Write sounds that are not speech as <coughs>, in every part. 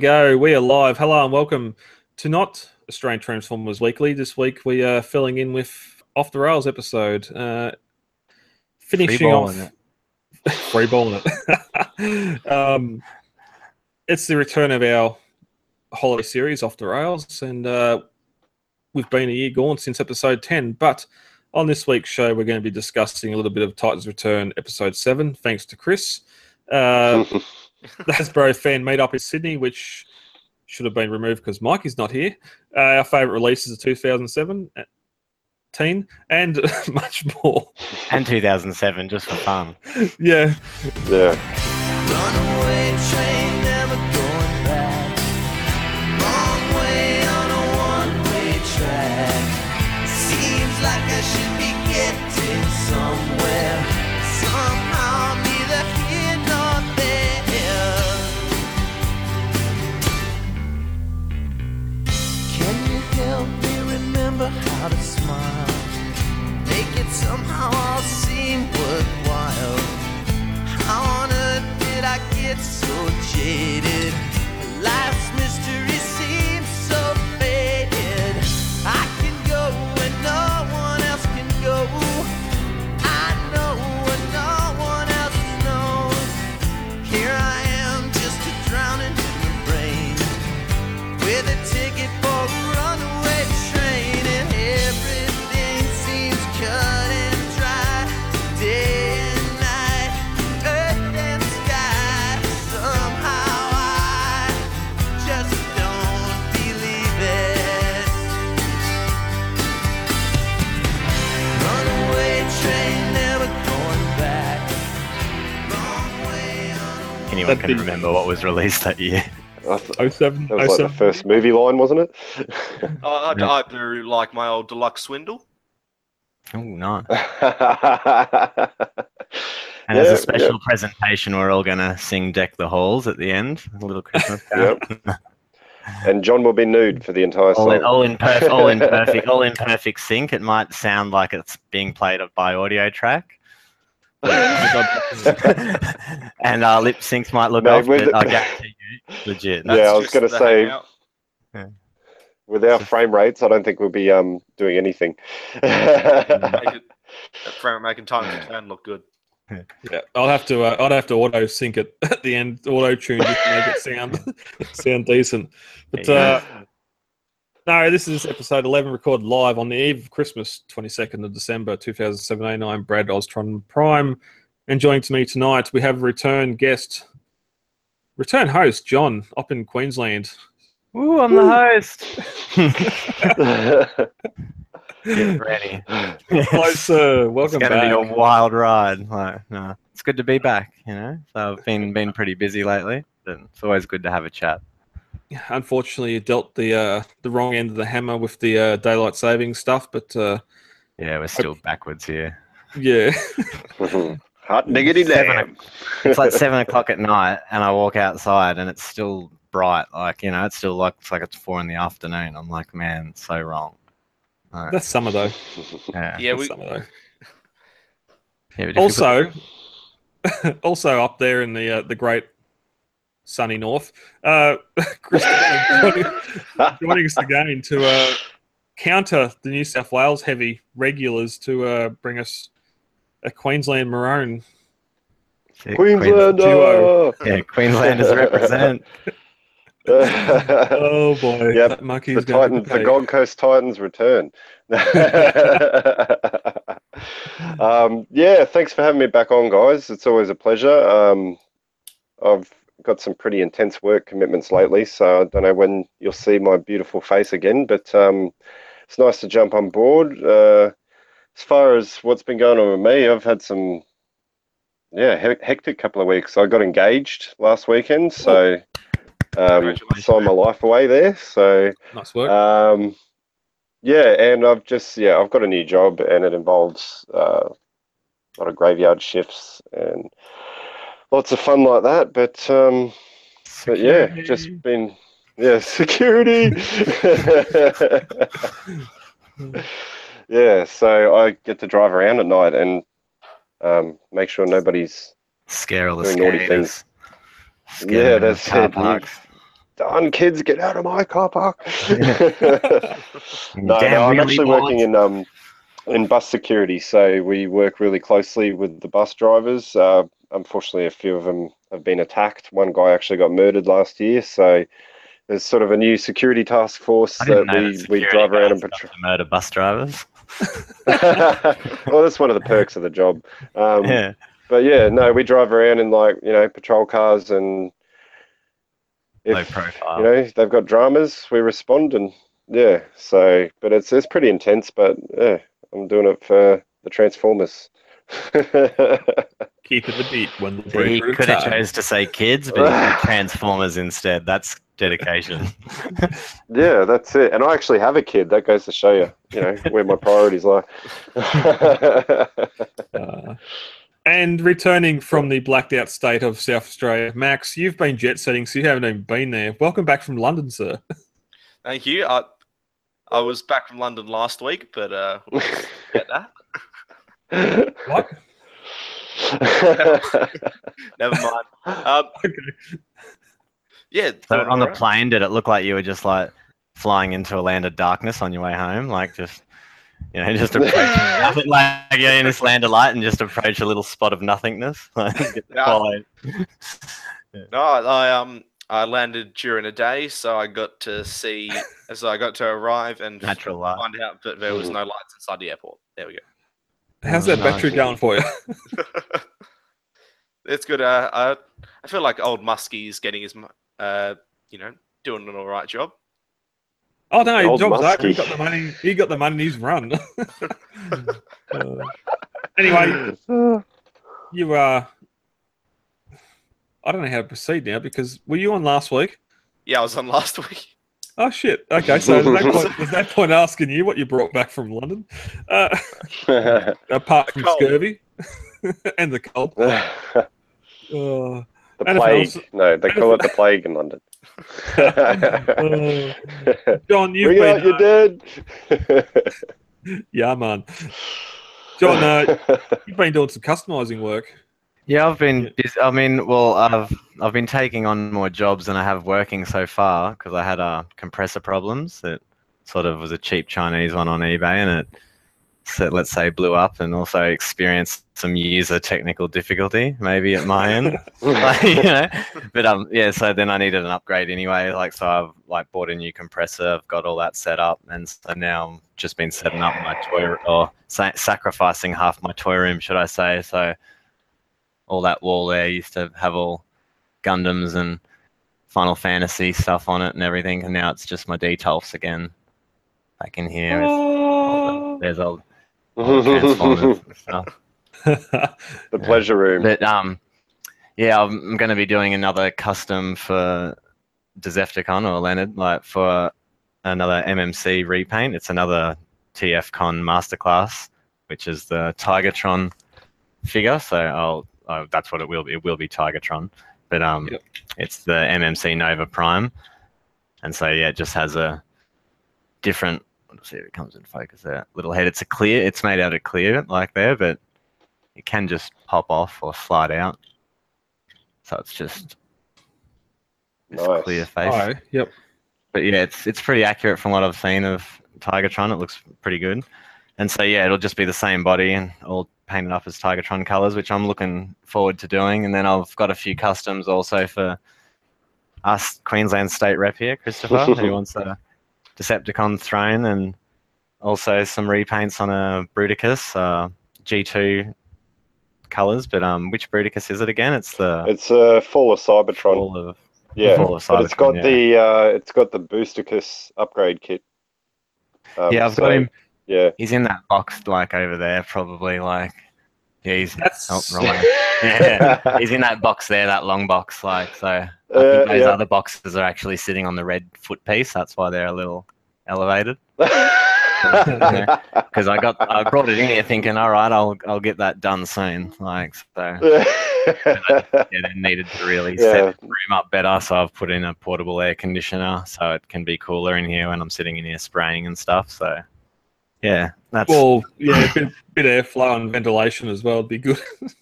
go. We are live. Hello and welcome to not Australian Transformers Weekly. This week we are filling in with Off the Rails episode. Uh, finishing off free balling it. <laughs> <laughs> um, it's the return of our holiday series Off the Rails, and uh, we've been a year gone since episode ten. But on this week's show, we're going to be discussing a little bit of Titans Return episode seven, thanks to Chris. Uh, <laughs> <laughs> the Hasbro fan meetup in Sydney, which should have been removed because Mike is not here. Uh, our favourite releases of 2007, teen, and <laughs> much more. And 2007, just for fun. yeah. Yeah. So Anyone That'd can be- remember what was released that year. I th- 07, that was like the oh oh first movie line, wasn't it? <laughs> Oh, I, I, Yeah. I do like my old deluxe swindle. Oh, nice. and <laughs> And as a special presentation, we're all going to sing Deck the Halls at the end. A little Christmas <laughs> carol. And John will be nude for the entire all, in, song. all, in perf- all in perfect all in perfect sync. It might sound like it's being played by audio track. <laughs> and our lip syncs might look No, off, with but the- I guarantee you, legit. Yeah, I was gonna say- hangout. With our frame rates, I don't think we'll be um doing anything. Make it, frame making time to turn look good. Yeah, I'll have to. Uh, I'd have to auto sync it <laughs> at the end, auto tune just to make it sound <laughs> sound decent. But There uh, no, this is episode eleven, recorded live on the eve of Christmas, twenty second of December, two thousand seventeen. I'm Brad Ostron Prime, and joining to me tonight we have return guest, return host John up in Queensland. Ooh, I'm the host. <laughs> Get ready. Hello, sir. It's Welcome going to back. be a wild ride. Like, no, it's good to be back. You know, so I've been been pretty busy lately, but it's always good to have a chat. Unfortunately, you dealt the uh, the wrong end of the hammer with the uh, daylight saving stuff, but uh, Yeah, we're still backwards here. yeah. <laughs> Hot diggity Seven damn. It's like seven o'clock at night, and I walk outside, and it's still bright. Like you know, it's still like it's like it's four in the afternoon. I'm like, man, so wrong. Like, That's summer though. yeah. <laughs> Yeah, That's we, summer, though. Yeah, but if also <laughs> also up there in the uh, the great sunny north uh <laughs> chris <laughs> joining, joining us again to uh counter the new south wales heavy regulars to uh bring us a queensland maroon put- Queensland. duo. Yeah, Queenslanders represent. <laughs> oh boy Yep, that monkey's the going Titans, the Gold Coast Titans return. um, yeah, thanks for having me back on, guys. It's always a pleasure. Um, I've got some pretty intense work commitments lately, so I don't know when you'll see my beautiful face again, but um, it's nice to jump on board. Uh, as far as what's been going on with me, I've had some, yeah, he- hectic couple of weeks. I got engaged last weekend, so um, signed my life away there. So nice work um, yeah, and I've just yeah, I've got a new job, and it involves uh, a lot of graveyard shifts and lots of fun like that. But um, but yeah, just been yeah, <laughs> security. yeah, so I get to drive around at night and um, make sure nobody's Scare all the Doing naughty things. Yeah, that's car it. parks. Done, kids, get out of my car park. <laughs> <laughs> no, no, I'm actually working in um in bus security, so we work really closely with the bus drivers. Uh, unfortunately, a few of them have been attacked. One guy actually got murdered last year, so there's sort of a new security task force that we, we drive around and patrol. murder bus drivers. <laughs> <laughs> well, that's one of the perks of the job. Um, yeah. But yeah, no, we drive around in like you know patrol cars, and Low if profile. you know they've got dramas, we respond, and yeah. So, but it's it's pretty intense. But yeah, I'm doing it for the Transformers. <laughs> Keeping the beat when the he could have chose to say kids, but <laughs> Transformers instead. That's dedication. <laughs> yeah, that's it. And I actually have a kid. That goes to show you, you know, where my priorities lie. Uh, and returning from the blacked out state of South Australia, Max, you've been jet setting, so you haven't even been there. Welcome back from London, sir. Thank you. I I was back from London last week, but uh, we'll get that. What? <laughs> Never mind. Um, <laughs> Okay. yeah. So on the alright. plane, did it look like you were just like flying into a land of darkness on your way home? Like just, you know, <laughs> just approach nothing, like you're in this land of light and just approach a little spot of nothingness. Like, get Yeah. followed. No, I um I landed during a day, so I got to see. So I got to arrive and Natural light. find out that there was no lights inside the airport. There we go. How's that Nice. battery going for you? <laughs> <laughs> it's good. Uh, I I feel like old Muskie's getting his, uh, you know, doing an all right job. Oh no, Old job's over. He Muskie. got the money. He got the money. He's run. Uh, <laughs> anyway, <sighs> you uh, I don't know how to proceed now because were you on last week? Yeah, I was on last week. Oh shit. Okay, so there's no point, <laughs> there's no point asking you what you brought back from London, uh, <laughs> apart from Cold. scurvy <laughs> and the cold. the Uh, plague. NFL's No, they call it the plague in London. uh, John, you've Bring out been your uh, dead. yeah, man. John, uh, you've been doing some customizing work. Yeah, I've been. I mean, well, I've I've been taking on more jobs than I have working so far because I had uh, compressor problems. That sort of was a cheap Chinese one on eBay, and it, so let's say, blew up, and also experienced some user technical difficulty, maybe at my end. like, <laughs> <laughs> you know, but um, yeah. So then I needed an upgrade anyway. Like, so I've like bought a new compressor. I've got all that set up, and so now I've just been setting up my toy or sa- sacrificing half my toy room, should I say? So all that wall there used to have all Gundams and Final Fantasy stuff on it and everything, and now it's just my Detolfs again. Back in here, it's all the- there's all, all the <laughs> Transformers and stuff. <laughs> the pleasure room. But um, yeah, I'm, I'm going to be doing another custom for Decepticon or Leonard, like for another MMC repaint. It's another TFCon masterclass, which is the Tigertron figure. So I'll, oh, that's what it will be. It will be Tigertron, but um, Yep. it's the MMC Nova Prime, and so yeah, it just has a different. Let's see if it comes in focus there. Little head. It's a clear. It's made out of clear, like there, but it can just pop off or slide out. So it's just this Nice. clear face. Oh, yep. But yeah, it's it's pretty accurate from what I've seen of Tigertron. It looks pretty good. And so yeah, it'll just be the same body and all painted up as Tigertron colors, which I'm looking forward to doing. And then I've got a few customs also for us Queensland State rep here, Christopher, who <laughs> wants a Decepticon throne and also some repaints on a Bruticus uh, G2 colors. But um, which Bruticus is it again? It's the It's a uh, Fall of Cybertron. Fall of yeah, Fall of but it's Cybertron, got yeah. the uh, it's got the Boostercus upgrade kit. Um, yeah, I've so, got him. Yeah. He's in that box like over there, probably like. Yeah, he's That's oh, wrong way. Yeah, he's in that box there, that long box. Like so, I Uh, think those yeah. other boxes are actually sitting on the red foot piece. That's why they're a little elevated. <laughs> Because I got, I brought it in here thinking, all right, I'll, I'll get that done soon. Like so, <laughs> yeah, they needed to really Yeah. set the room up better. So I've put in a portable air conditioner so it can be cooler in here when I'm sitting in here spraying and stuff. So, yeah, that's Well, yeah, a bit, bit of airflow and ventilation as well would be good. <laughs>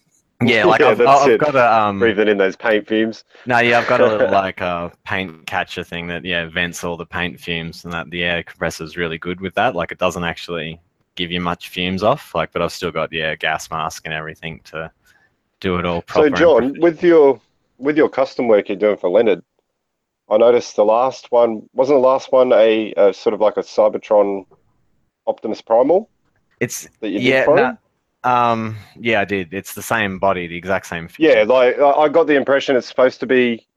Yeah, like Yeah, I've, that's I've it. got a um. Breathing in those paint fumes. No, yeah, I've got a little <laughs> like uh, paint catcher thing that yeah vents all the paint fumes, and that the air compressor is really good with that. Like it doesn't actually give you much fumes off. Like, but I've still got yeah gas mask and everything to do it all So, John, with your with your custom work you're doing for Leonard, I noticed the last one wasn't the last one a, a sort of like a Cybertron Optimus Primal it's that you did yeah, for no, him? um, yeah, I did. It's the same body, the exact same. Yeah, like I I got the impression it's supposed to be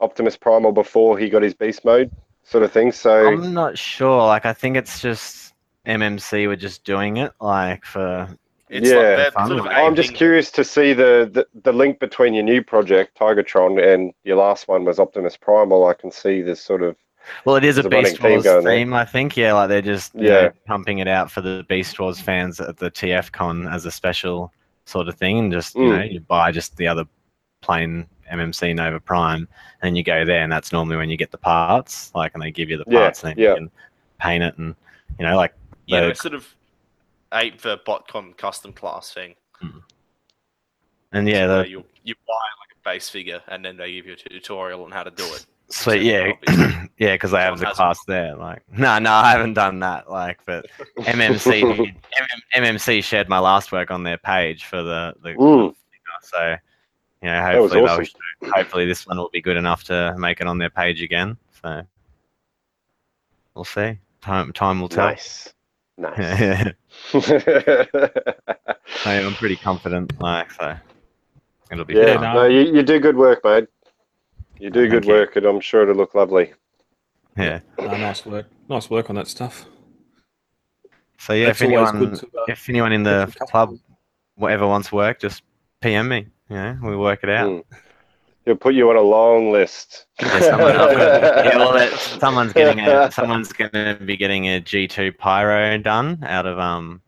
Optimus Primal before he got his beast mode, sort of thing. So I'm not sure. Like, I think it's just MMC were just doing it, like for It's Yeah. like sort of. I'm just curious to see the, the the link between your new project Tigertron and your last one was Optimus Primal. I can see this sort of Well, it is a There's a Beast theme Wars going there. theme, I think. Yeah, like they're just you Yeah. know, pumping it out for the Beast Wars fans at the TF Con as a special sort of thing. And just you Mm. know, you buy just the other plain MMC Nova Prime, and you go there, and that's normally when you get the parts. Like, and they give you the Yeah, parts, and then yeah. you can paint it, and you know, like Yeah, the- it's sort of ape the botcon custom class thing. and yeah, So the you you buy like a base figure and then they give you a tutorial on how to do it. Sweet, yeah, <clears throat> yeah, because I have the class there. Like, no, no, I haven't done that. Like, but MMC, MM, MMC shared my last work on their page for the the Mm, So, you know, hopefully, awesome. they'll, hopefully this one will be good enough to make it on their page again. So, we'll see. Time, time will tell. nice, nice. <laughs> <laughs> I am pretty confident. Like, so it'll be yeah, no, you, you do good work, mate. You do Thank good you. work, and I'm sure it'll look lovely. Yeah. Uh, nice work. Nice work on that stuff. So yeah, That's if anyone, good to, uh, if anyone in the club, whatever wants work, just PM me. You know, we work it out. Mm. He'll put you on a long list. Yeah, someone, <laughs> yeah, well, that, someone's getting a someone's going to be getting a G two pyro done out of um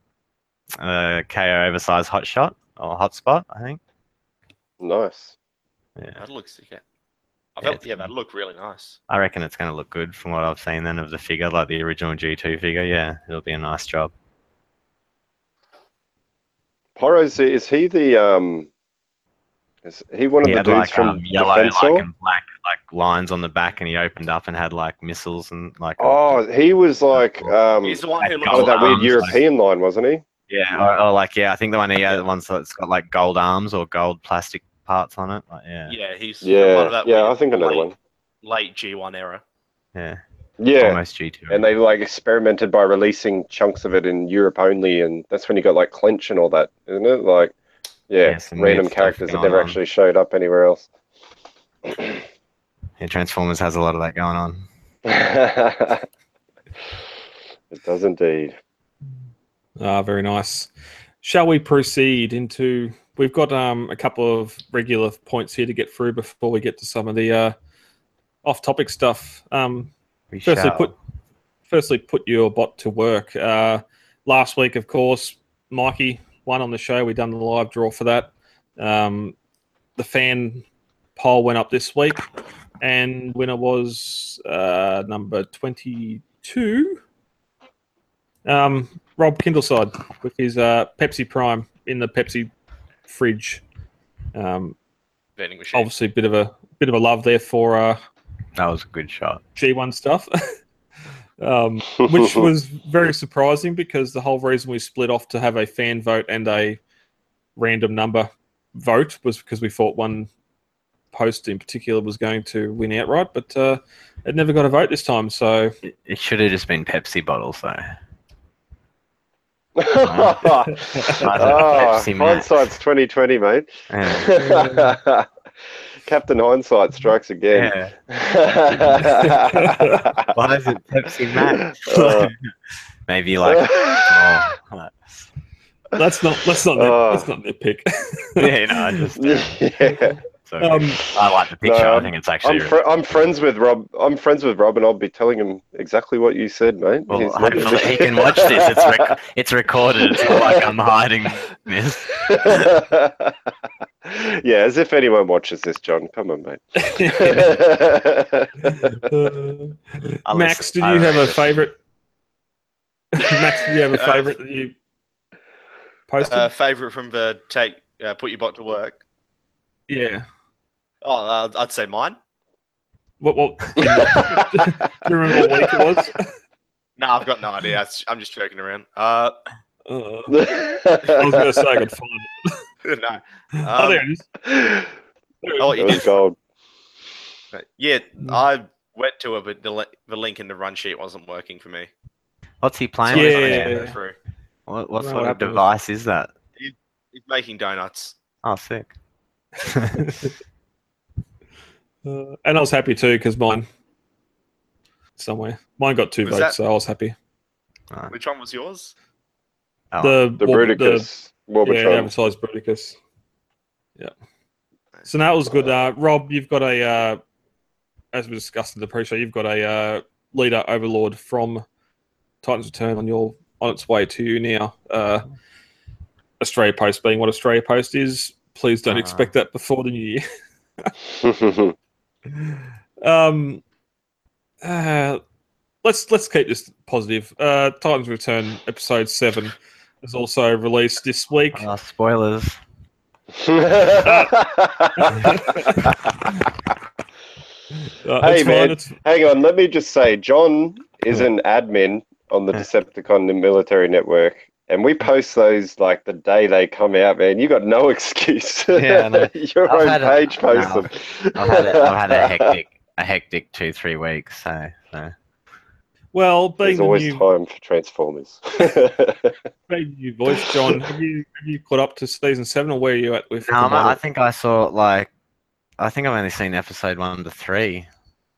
a KO oversized hotshot or hotspot, I think. nice. Yeah, That looks sick. Yeah, I Yeah, felt, it's yeah, that looked really nice. I reckon it's going to look good from what I've seen then of the figure, like the original G two figure. Yeah, it'll be a nice job. Pyro's is he the um? Is he one of He the had dudes like from um, yellow, Defensor? like and black, like lines on the back, and he opened up and had like missiles and like. a- Oh, he was like um. He's the one who Like Oh, that weird arms, European line, wasn't he? Yeah, or, or like yeah, I think the one he had, the ones that's got like gold arms or gold plastic parts on it. Like, yeah, Yeah, he's one Yeah, of that yeah. weird I think another late, one. late G1 era. yeah, Yeah, almost G two. and they like experimented by releasing chunks of it in Europe only, and that's when you got like clench and all that, isn't it? Like, yeah, Yeah, random characters that never on. actually showed up anywhere else. <clears throat> Yeah, Transformers has a lot of that going on. <laughs> it does indeed. Ah, very nice. Shall we proceed into? We've got um, a couple of regular points here to get through before we get to some of the uh, off-topic stuff. Um, We firstly, shall. put firstly put your bot to work. Uh, last week, of course, Mikey won on the show. We done the live draw for that. Um, the fan poll went up this week, and winner was uh, number twenty-two. Um, Rob Kindleside with his uh, Pepsi Prime in the Pepsi fridge. Um, Vending machine. obviously, a bit of a bit of a love there for uh, that was a good shot. G1 stuff, <laughs> um, which <laughs> was very surprising because the whole reason we split off to have a fan vote and a random number vote was because we thought one post in particular was going to win outright, but uh, it never got a vote this time. So It, it should have just been Pepsi bottles though. Oh, hindsight's twenty twenty, mate. Yeah. <laughs> Captain Hindsight strikes again. yeah. <laughs> Why is it Pepsi Max? <laughs> Uh, Maybe like oh, like- let's not let's not Oh. let's not nitpick. yeah, no, I just yeah. So um, I like the picture. No, I think it's actually I'm, fr- I'm friends with Rob. I'm friends with Rob, and I'll be telling him exactly what you said, mate. Well, He's hopefully he can watch this. It's rec- <laughs> it's recorded. It's not like I'm hiding this. <laughs> yeah, as if anyone watches this, John. Come on, mate. <laughs> Uh, Max, did you have a favorite? Max, did you have a Uh, favorite that you posted? Uh, favorite from the take uh, put your bot to work? Yeah. Oh, uh, I'd say mine. What? What? <laughs> <laughs> do you remember what week it was? <laughs> No, I've got no idea. I'm just joking around. Uh, Uh, I was going to say I could find it. no. oh, Um, there it is. There it Oh, is. you it was gold. yeah. I went to it, but the, the link in the run sheet wasn't working for me. What's he playing So with? Yeah. Yeah. through. What, what Well, sort of device is that? He's making donuts. Oh, sick. Uh, and I was happy too because mine somewhere mine got two Was votes, that- so I was happy. Oh. Which one was yours? Oh, The The War- Bruticus. yeah, the Warbotron. advertised Bruticus. Yeah. So that was good. Uh, Rob, you've got a, uh, as we discussed in the pre-show, you've got a uh, leader overlord from Titans Return on your on its way to you now. Uh, Australia Post being what Australia Post is. Please don't Ah. expect that before the new year. <laughs> <laughs> <laughs> Um, uh, let's let's keep this positive. Uh, Titans Return episode seven is also released this week. oh, spoilers. <laughs> Uh, Hey, man. It's, Hang on, let me just say, John is an admin on the Decepticon military network, and we post those like the day they come out. Man, you got no <laughs> excuse. Yeah, I know. <laughs> Your I've own had a- page posts no, them. I've had a, I've had a <laughs> hectic a hectic two three weeks. So, so. well, being There's the always new, time for Transformers. being new voice, John, have you have you caught up to season seven, or where are you at with? No, I'm- I think I saw like I think I've only seen episode one to three,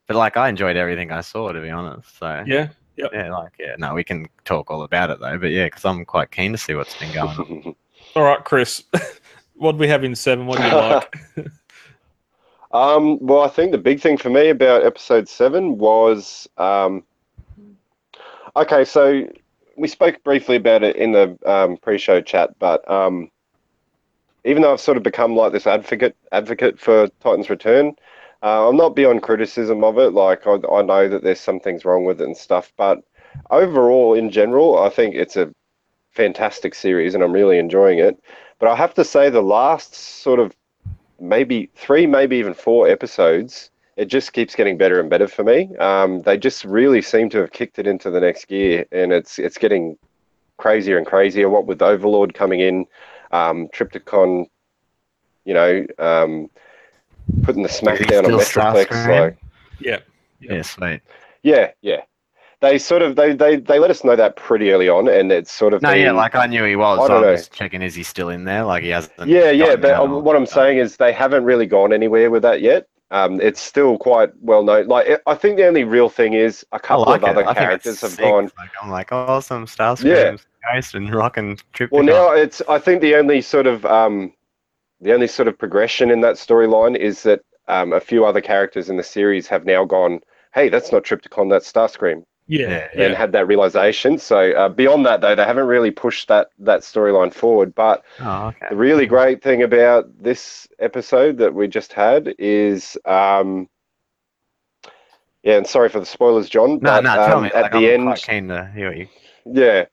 but like I enjoyed everything I saw to be honest. So yeah. Yeah, like yeah, no, we can talk all about it though. But yeah, because I'm quite keen to see what's been going on. <laughs> All right, Chris. <laughs> what do we have in seven? What do you like? <laughs> Um, well, I think the big thing for me about episode seven was um, okay. So we spoke briefly about it in the um, pre-show chat, but um, even though I've sort of become like this advocate advocate for Titans Return, uh, I'm not beyond criticism of it. Like I, I know that there's some things wrong with it and stuff, but overall, in general, I think it's a fantastic series, and I'm really enjoying it. But I have to say, the last sort of maybe three, maybe even four episodes, it just keeps getting better and better for me. Um, they just really seem to have kicked it into the next gear, and it's it's getting crazier and crazier. What with Overlord coming in, um, Trypticon, you know, um, putting the smackdown on still Metroplex, Starscream? like yeah. yeah, sweet. yeah, yeah. They sort of they, they they let us know that pretty early on, and it's sort of No, yeah, like I knew he was. I so don't I'm know. just checking is he still in there? Like he hasn't. Yeah, yeah, but out uh, what I'm saying is they haven't really gone anywhere with that yet. Um, it's still quite well known. Like I- I think the only real thing is a I couple like of it. other I think it's characters have sick. gone. Like, I'm like, oh, some Starscream, Ghost, and rocking Trypticon. Well, now it's. I think the only sort of um, the only sort of progression in that storyline is that um, a few other characters in the series have now gone. Hey, that's not Trypticon, that's Starscream, Yeah. Yeah, and had that realization. So uh, beyond that, though, they haven't really pushed that that storyline forward. But Oh, okay. The really great thing about this episode that we just had is, um, yeah, and sorry for the spoilers, John. No, but, no, tell um, me. At Like, the I'm end, quite keen to hear you. yeah,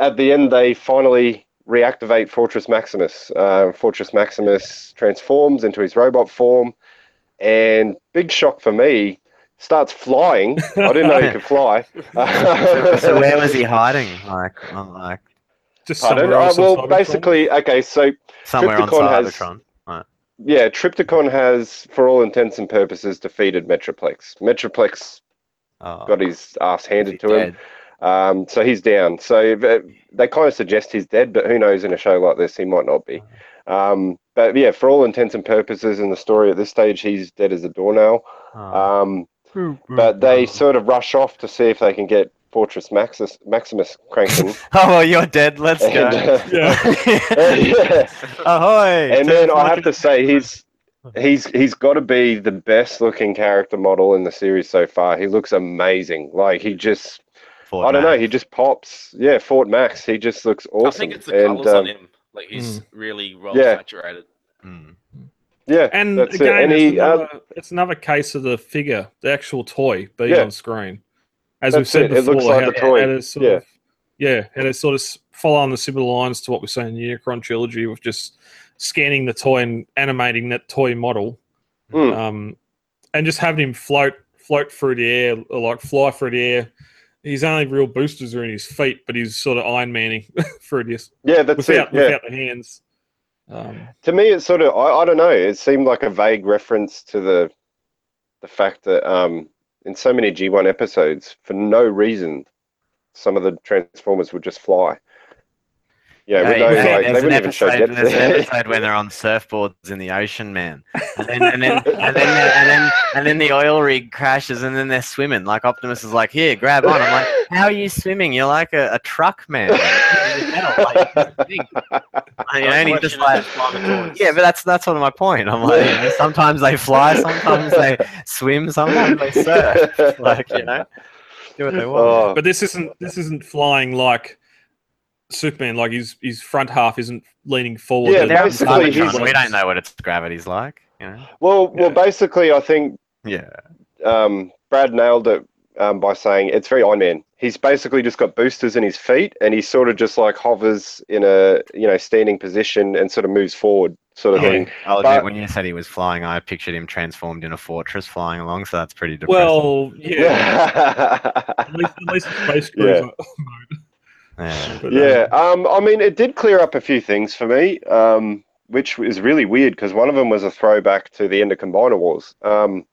at the end they finally reactivate Fortress Maximus. Uh, Fortress Maximus transforms into his robot form, and big shock for me, starts flying. I didn't know he could fly. <laughs> So where was he <laughs> hiding? Like, on like Just somewhere Uh, else. on well, Cybertron? basically, okay, so somewhere on Trypticon has- Cybertron. Yeah, Trypticon has, for all intents and purposes, defeated Metroplex. Metroplex Oh, got his ass handed he to him, dead? Um, so he's down. So they kind of suggest he's dead, but who knows? In a show like this, he might not be. Um, but yeah, for all intents and purposes in the story at this stage, he's dead as a doornail. Oh. Um, but they sort of rush off to see if they can get Fortress Maximus, Maximus cranking. <laughs> oh, well, you're dead. Let's And, go. uh, Yeah. <laughs> yeah. Ahoy! and then I have to say he's he's he's got to be the best looking character model in the series so far. He looks amazing. Like he just Fort I don't know, he just pops. Yeah, Fort Max. He just looks awesome. I think it's the and, colours on um, him. Like he's really well Yeah. saturated. Mm. Yeah, And that's again, it. And it's, he, uh, another, it's another case of the figure, the actual toy being Yeah. on screen. As we've said it, it before, looks like how, the toy. how it's sort Yeah. of, yeah, and it's sort of s- follow on the similar lines to what we say in the Unicron trilogy with just scanning the toy and animating that toy model, Hmm. um, and just having him float float through the air, or like fly through the air. His only real boosters are in his feet, but he's sort of Iron Manning through <laughs> this Yeah, that's without it. Yeah. without the hands. Um, To me, it's sort of I, I don't know. It seemed like a vague reference to the the fact that um, in so many G1 episodes, for no reason, some of the Transformers would just fly. Yeah, with Hey, no, hey, like, they there's, an wouldn't even show episode, there's an episode when they're on surfboards in the ocean, man. And then and then <laughs> and then and then, and then the oil rig crashes, and then they're swimming. Like Optimus is like, "Here, grab on." I'm like, "How are you swimming? You're like a, a truck man." Like, you know, <laughs> and he's just like, yeah, but that's that's sort of my point. I'm like, you know, sometimes they fly, sometimes they <laughs> swim, sometimes they surf. Like, you know, do what they want. Oh, but this isn't this isn't flying like Superman. Like his his front half isn't leaning forward. Yeah, and- They're on basically, he's- we don't know what its gravity's like. You know? well, well, basically, I think Yeah. um, Brad nailed it um, by saying it's very Iron Man. He's basically just got boosters in his feet, and he sort of just like hovers in a you know standing position and sort of moves forward, sort of Yeah. thing. I'll But- admit, when you said he was flying, I pictured him transformed in a fortress flying along, so that's pretty depressing. well, yeah. Yeah. <laughs> At least, at least space Yeah. cruiser yeah. <laughs> mode. But, um, Yeah, um, I mean, it did clear up a few things for me, um, which is really weird because one of them was a throwback to the end of Combiner Wars. Um,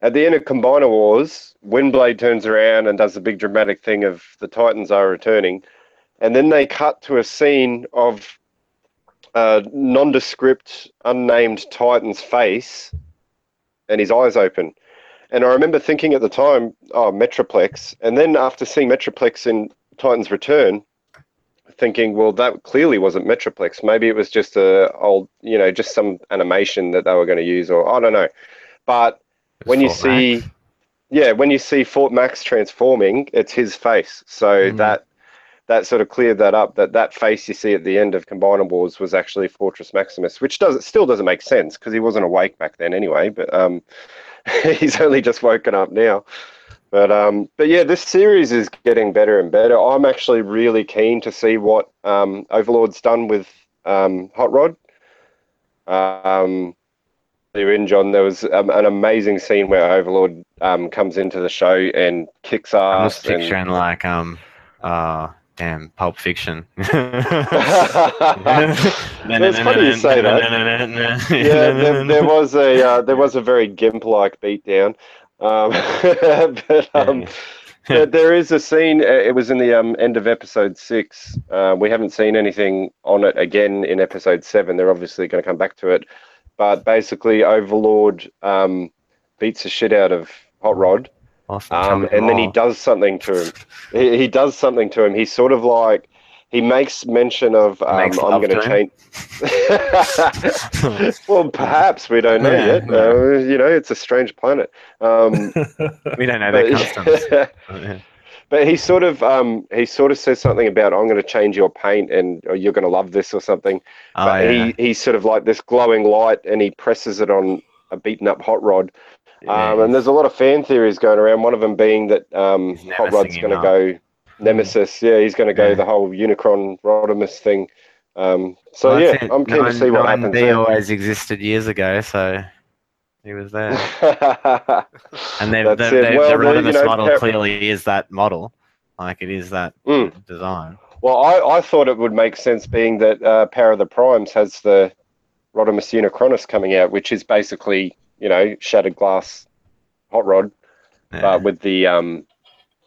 at the end of Combiner Wars, Windblade turns around and does the big dramatic thing of the Titans are returning, and then they cut to a scene of a nondescript, unnamed Titan's face and his eyes open. And I remember thinking at the time, oh, Metroplex. And then after seeing Metroplex in Titan's Return, thinking, well, that clearly wasn't Metroplex. Maybe it was just a old, you know, just some animation that they were going to use, or I don't know. But when you Fort see, Max. yeah, when you see Fort Max transforming, it's his face. So Mhm. that that sort of cleared that up. That that face you see at the end of Combiner Wars was actually Fortress Maximus, which does still doesn't make sense because he wasn't awake back then anyway. But um, <laughs> he's only just woken up now. But um, but yeah, this series is getting better and better. I'm actually really keen to see what um, Overlord's done with um, Hot Rod. Um, you're in, John. There was um, an amazing scene where Overlord um, comes into the show and kicks ass. and- picturing like um, uh, damn, Pulp Fiction. <laughs> <laughs> It's funny you say that. <laughs> yeah, there, there was a uh, there was a very gimp-like beatdown, um, <laughs> but um, <laughs> but there is a scene. uh, It was in the um, end of episode six. Uh, we haven't seen anything on it again in episode seven. They're obviously going to come back to it, but basically, Overlord um, beats the shit out of Hot Rod, um, and then he does something to him. He, he does something to him. He's sort of like he makes mention of um, Makes I'm going to change. <laughs> well, perhaps we don't know Yeah, yet. yeah. Uh, you know, it's a strange planet. Um, <laughs> we don't know their customs. but, <laughs> Yeah. but he sort of um, he sort of says something about I'm going to change your paint and or you're going to love this or something. Oh, but he he's sort of like this glowing light, and he presses it on a beaten up hot rod. Um, and there's a lot of fan theories going around. One of them being that um, Hot Rod's going to go Nemesis. Yeah, he's going to go Yeah. the whole Unicron Rodimus thing. Um, so Well, yeah, it. I'm keen to see what happens B there. always existed years ago, so he was there. <laughs> And they've, That's they've, they've, Well, the the- you Rodimus know, model clearly is that model. Like it is that Mm. design. Well, I, I thought it would make sense being that uh, Power of the Primes has the Rodimus Unicronus coming out, which is basically, you know, shattered glass hot rod, Yeah. uh, with the um,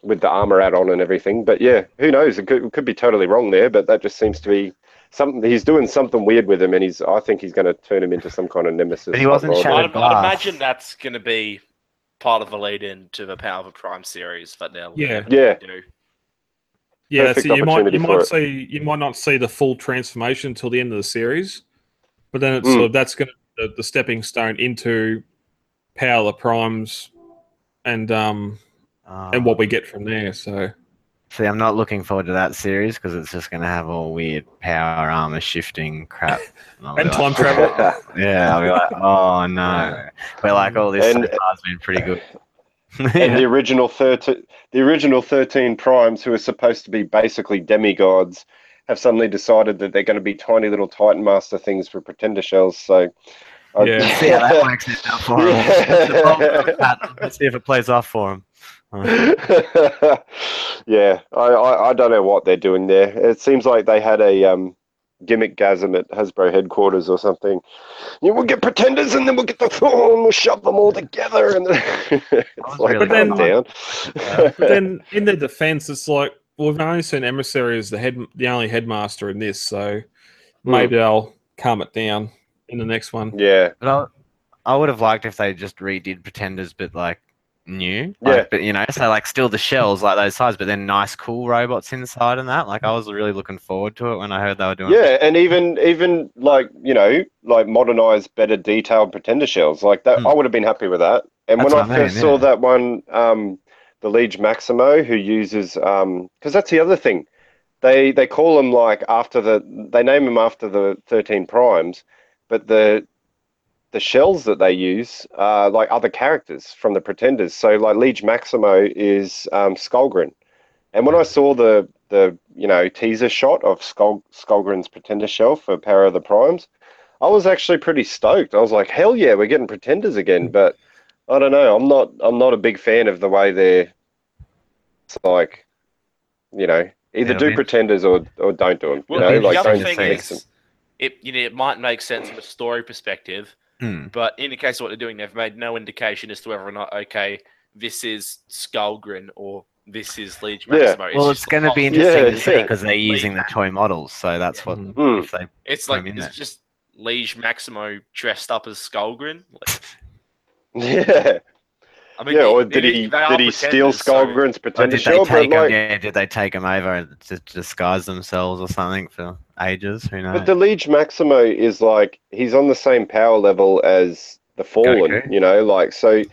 with the armor add on and everything. But yeah, who knows? It could, it could be totally wrong there, but that just seems to be something. He's doing something weird with him, and he's. I think he's going to turn him into some kind of nemesis. But he wasn't hot shattered I'd, glass. I'd imagine that's going to be part of the lead in to the Power of a Prime series, but they'll Yeah. Yeah. Yeah, that's Perfect it. You might you might it. see you might not see the full transformation until the end of the series, but then it's Mm. sort of that's going to the, the stepping stone into Power of the Primes and um Uh, and what we get from there. So See, I'm not looking forward to that series because it's just going to have all weird power armor shifting crap. <laughs> I'll be and like, time travel. "Oh." <laughs> Yeah, I'll be like, oh no. But like all this And- so far has been pretty good. <laughs> and the original thirteen, the original thirteen primes, who are supposed to be basically demigods, have suddenly decided that they're going to be tiny little Titan Master things for Pretender shells. So. I- Yeah. See how that works out for him. That's the problem with that. Let's see if it plays off for him. <laughs> yeah, I, I, I don't know what they're doing there. It seems like they had a um, gimmick gasm at Hasbro headquarters or something. Yeah, we'll get pretenders and then we'll get the thorn, we'll shove them all together. And then <laughs> it's like, really calm But down. But then <laughs> in their defense, it's like well, we've only seen Emissary as the head, the only headmaster in this, so maybe they'll calm it down in the next one. yeah, But I, I would have liked if they just redid Pretenders, but like new. Yeah. But you know, so like still the shells like those size, but then nice, cool robots inside and that. Like I was really looking forward to it when I heard they were doing. yeah, and even even like you know like modernized, better detailed pretender shells like that. Hmm. I would have been happy with that. And That's when I I mean, first saw yeah. that one, um, the Liege Maximo, who uses um, because that's the other thing. They they call them like after the they name them after the thirteen primes, but the the shells that they use are like other characters from the Pretenders. So like Liege Maximo is um, Skullgrin, and when I saw the the you know teaser shot of Skull Skullgrin's Pretender shell for Power of the Primes, I was actually pretty stoked. I was like, hell yeah, we're getting Pretenders again. But I don't know. I'm not. I'm not a big fan of the way they're. It's like, you know, either Yeah, I do mean- Pretenders or or don't do them. You Well, know, the like other don't thing is, it you know it might make sense from a story perspective, Hmm. but in the case of what they're doing, they've made no indication as to whether or not okay, this is Skullgrin or this is Liege Yeah. Maximo. Well, just it's going to be interesting Yeah, to see yeah. because they're using the toy models, so that's what Mm. Hmm. if they. It's put like 'em in it's there. just Liege Maximo dressed up as Skullgrin. Like, <laughs> Yeah, I mean, yeah. they- Or they- did he they did he steal pretenders, so- Skullgrin's Or Pretender did they shell? But like, yeah, did they take him over to, to disguise themselves or something for ages? Who knows? But the Liege Maximo is like he's on the same power level as the Fallen, you know, like so. <laughs>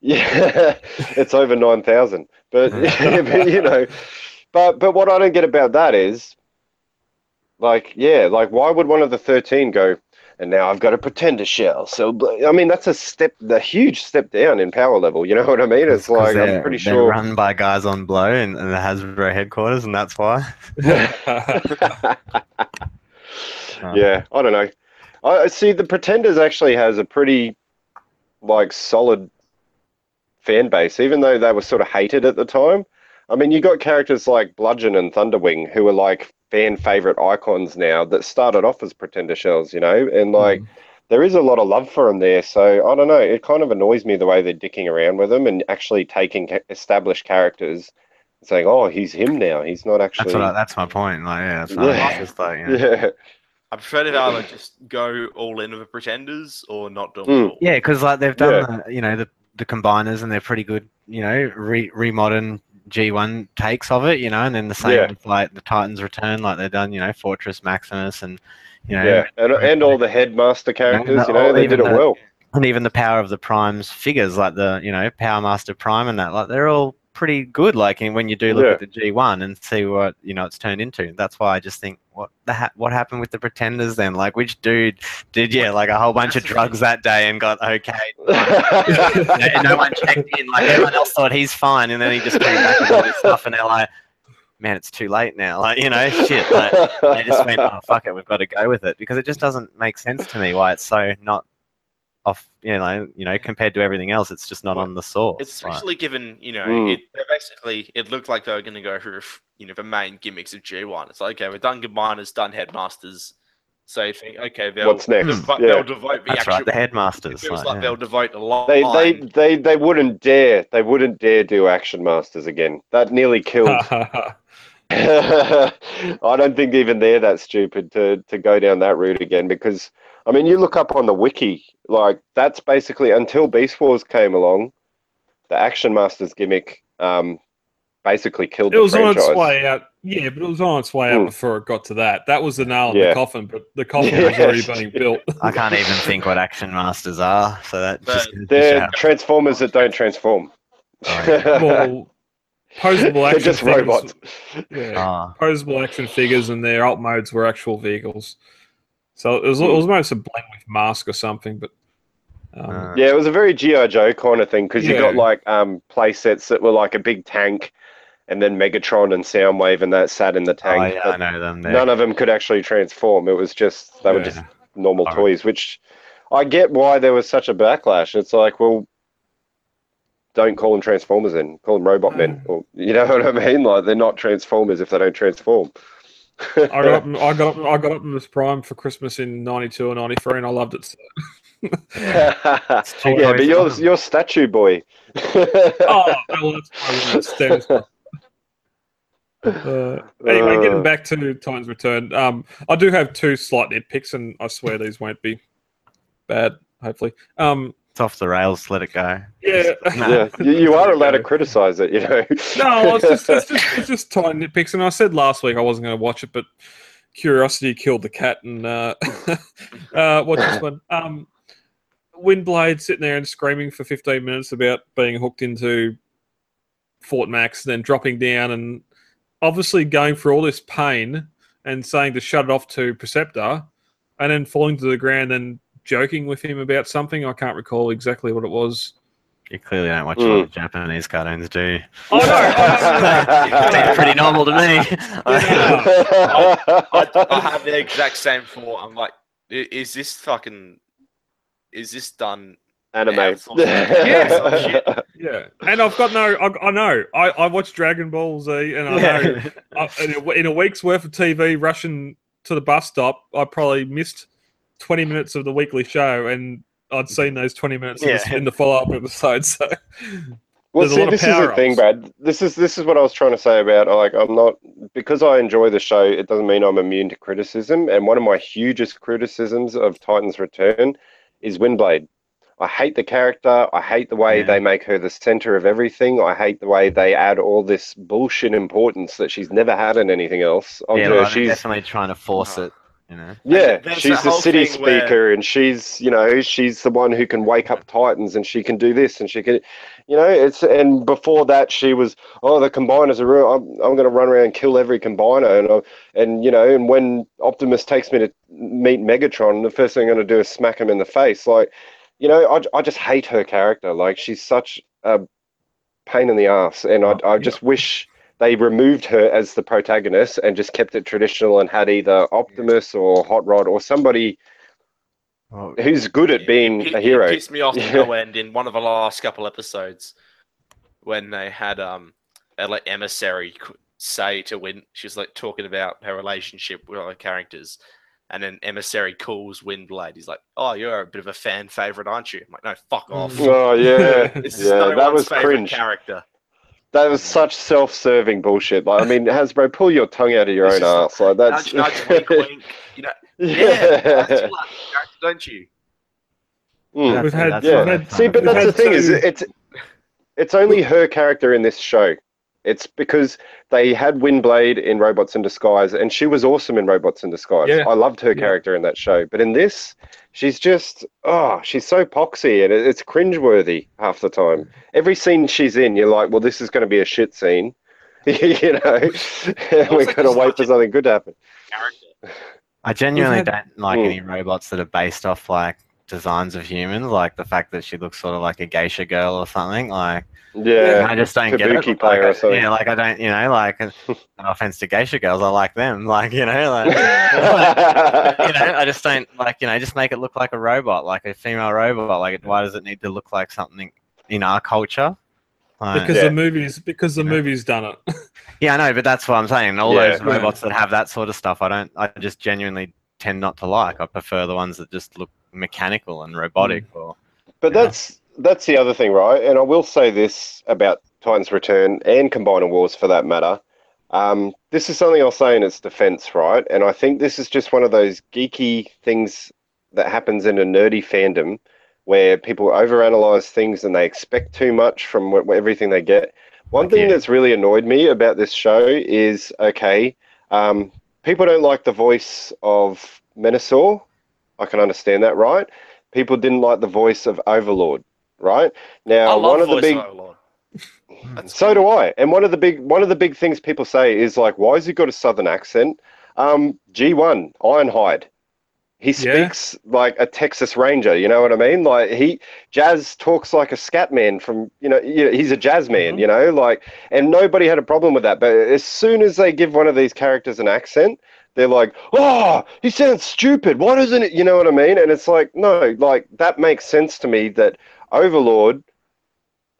Yeah, it's over nine thousand. But, <laughs> but you know, but but what I don't get about that is, like, yeah, like why would one of the thirteen go? And now I've got a pretender shell. So I mean, that's a step, a huge step down in power level. You know what I mean? It's like I'm pretty sure. run by guys on blow and, and the Hasbro headquarters, and that's why. <laughs> <laughs> yeah, I don't know. I I see the Pretenders actually has a pretty like solid fan base, even though they were sort of hated at the time. I mean, you got characters like Bludgeon and Thunderwing who are like fan favorite icons now that started off as Pretender shells, you know, and like there is a lot of love for them there. So I don't know. It kind of annoys me the way they're dicking around with them and actually taking established characters and saying, "Oh, he's him now. He's not actually." That's what. I, that's my point. Like, yeah, it's, Yeah. it's just like, you know. yeah. I prefer to either just go all in with the Pretenders or not do Mm. all. Yeah, because like they've done, the, you know, the the combiners, and they're pretty good. You know, re remodern G1 takes of it. You know, and then the same Yeah. with like the Titans Return, like they've done. You know, Fortress Maximus, and you know, Yeah, and, and all the headmaster characters, you know, they did it the- well. and even the Power of the Primes figures, like the you know Power Master Prime and that, like they're all pretty good. Like in- when you do look Yeah. at the G1 and see what you know it's turned into. That's why I just think what the ha- what happened with the Pretenders then? Like which dude did yeah like a whole bunch of drugs that day and got okay? <laughs> no, no one checked in. Like everyone else thought he's fine, and then he just came back with all this stuff, and they're like, "Man, it's too late now." Like you know, shit. Like, they just went, "Oh fuck it, we've got to go with it," because it just doesn't make sense to me why it's so not off. You know, you know, compared to everything else, it's just not on the source. It's Like, especially given, you know, Mm. it they're basically it looked like they were going to go for, you know, the main gimmicks of G1. It's like, okay, we've done combiners, done headmasters. So you think, okay, they'll, What's next? devo- Yeah. they'll devote the that's actual. right, the It headmasters. feels like, like yeah. they'll devote a lot. they, they, they, they wouldn't dare. They wouldn't dare do Action Masters again. That nearly killed. <laughs> <laughs> I don't think even they're that stupid to to go down that route again because I mean you look up on the wiki like that's basically until Beast Wars came along, the Action Masters gimmick um, basically killed it the was on its way out. Yeah, but it was on its way out Mm. before it got to that. That was the nail in Yeah. the coffin, but the coffin <laughs> was already being built. <laughs> I can't even think what action masters are. So that But just They're show- Transformers that don't transform. Oh, <laughs> yeah. well, posable They're action just figures. robots. Yeah, Ah, posable action figures, and their alt modes were actual vehicles. So it was, it Hmm. was almost a blend with Mask or something, but um, uh, Yeah, it was a very GI Joe kind of thing because you got like um, play sets that were like a big tank, and then Megatron and Soundwave and that sat in the Oh, tank. yeah, I know them. They're- none of them could actually transform. It was just they were just normal Alright. toys, which I get why there was such a backlash. It's like, well, don't call them Transformers then, call them Robot Men. Or, you know <laughs> what I mean? Like they're not Transformers if they don't transform. I got up, I got up, I got Optimus Prime for Christmas in '92 or '93, and I loved it. So. <laughs> yeah, cheap but toys you're for you're statue boy. oh, well, that's why it. Uh, anyway, Uh. getting back to Titans Return, um, I do have two slight nitpicks, and I swear these won't be bad. Hopefully, um, It's off the rails. Let it go. yeah, <laughs> yeah, you, you are allowed to <laughs> criticize it, you know. no, it's <laughs> just, it's just it's just tiny nitpicks, and I said last week I wasn't going to watch it, but curiosity killed the cat, and uh, uh, watch this one. Um, Windblade sitting there and screaming for 15 minutes about being hooked into Fort Max, then dropping down and obviously going through all this pain and saying to shut it off to Perceptor, and then falling to the ground and joking with him about something. I can't recall exactly what it was. You clearly don't watch Mm. a lot of Japanese cartoons, do you? Oh no! <laughs> oh. Seems pretty normal to me. <laughs> I, I have the exact same thought. I'm like, is this fucking, is this done? Anime. Yeah. <laughs> Yeah, and I've got no. I, I know. I, I watch Dragon Ball Z, and I know I, in, a, in a week's worth of TV, rushing to the bus stop, I probably missed twenty minutes of the weekly show, and I'd seen those twenty minutes in the- Yeah. in the follow-up episode. So <laughs> Well, There's a see, lot of this is the thing. Brad. This is this is what I was trying to say about like I'm not because I enjoy the show. It doesn't mean I'm immune to criticism. And one of my hugest criticisms of Titans Return is Windblade. I hate the character. I hate the way Yeah. they make her the center of everything. I hate the way they add all this bullshit importance that she's never had in anything else. onto yeah, well, they're she's definitely trying to force uh-huh. it. You know. yeah, there's she's that the city thing where- speaker, and she's you know she's the one who can wake up titans, and she can do this, and she can, you know, it's and before that she was oh the combiners are real. I'm I'm going to run around and kill every combiner, and I, and you know, and when Optimus takes me to meet Megatron, the first thing I'm going to do is smack him in the face, like, you know, I I just hate her character, like she's such a pain in the ass, and I I just wish they removed her as the protagonist and just kept it traditional and had either Optimus or Hot Rod or somebody Well, who's good at being it, a hero. It pissed me off Yeah. to <laughs> no end in one of the last couple episodes when they had um a like emissary say to Win. She was like talking about her relationship with other characters, and then emissary calls Windblade. He's like, "Oh, you're a bit of a fan favorite, aren't you?" I'm like, "No, fuck off." Oh yeah, <laughs> This is yeah, no that one's was favorite cringe. character. That was such self-serving bullshit. Like, I mean, Hasbro, pull your tongue out of your It's own just ass. Like that's Nudge, nudge, <laughs> wink, wink. You know, <laughs> yeah, you like yeah. don't you? Mm. We've had- that's Yeah. what I See, but We've that's the had thing is it's it's only her character in this show. It's because they had Windblade in Robots in Disguise, and she was awesome in Robots in Disguise. Yeah. I loved her Yeah. character in that show. But in this, she's just oh, she's so poxy, and it, it's cringeworthy half the time. Every scene she's in, you're like, well, this is going to be a shit scene, <laughs> you know. We're like going to wait for something good to happen. Character. I genuinely had- don't like Mm. any robots that are based off like designs of humans, like the fact that she looks sort of like a geisha girl or something. Like Yeah, I just don't get it. Kabuki player like, or something. Yeah, like I don't, you know, like no offense to geisha girls, I like them. <laughs> Like you know, like <laughs> you know, I just don't like you know, just make it look like a robot, like a female robot. Like why does it need to look like something in our culture? Like, because Yeah. the movies, because the You know. movie's done it. <laughs> yeah, I know, but that's what I'm saying. All Yeah. those robots that have that sort of stuff, I don't. I just genuinely tend not to like. I prefer the ones that just look mechanical and robotic. Mm. Or But Yeah. that's that's the other thing, right? And I will say this about Titans Return and Combiner Wars for that matter. Um, this is something I'll say in its defense, right? And I think this is just one of those geeky things that happens in a nerdy fandom where people overanalyze things and they expect too much from everything they get. One Like thing you. that's really annoyed me about this show is okay, um, people don't like the voice of Menasor. I can understand that, right? People didn't like the voice of Overlord, right? I Now, love one of the big Overlord. That's so do I. And one of the big one of the big things people say is like, why has he got a southern accent? Um, G1, Ironhide. he speaks yeah. like a Texas Ranger. You know what I mean? Like he Jazz talks like a scat man from you know, he's a jazz man. Mm-hmm. You know, like and nobody had a problem with that. But as soon as they give one of these characters an accent, they're like, oh, he sounds stupid. Why doesn't it? You know what I mean? And it's like, no, like that makes sense to me that Overlord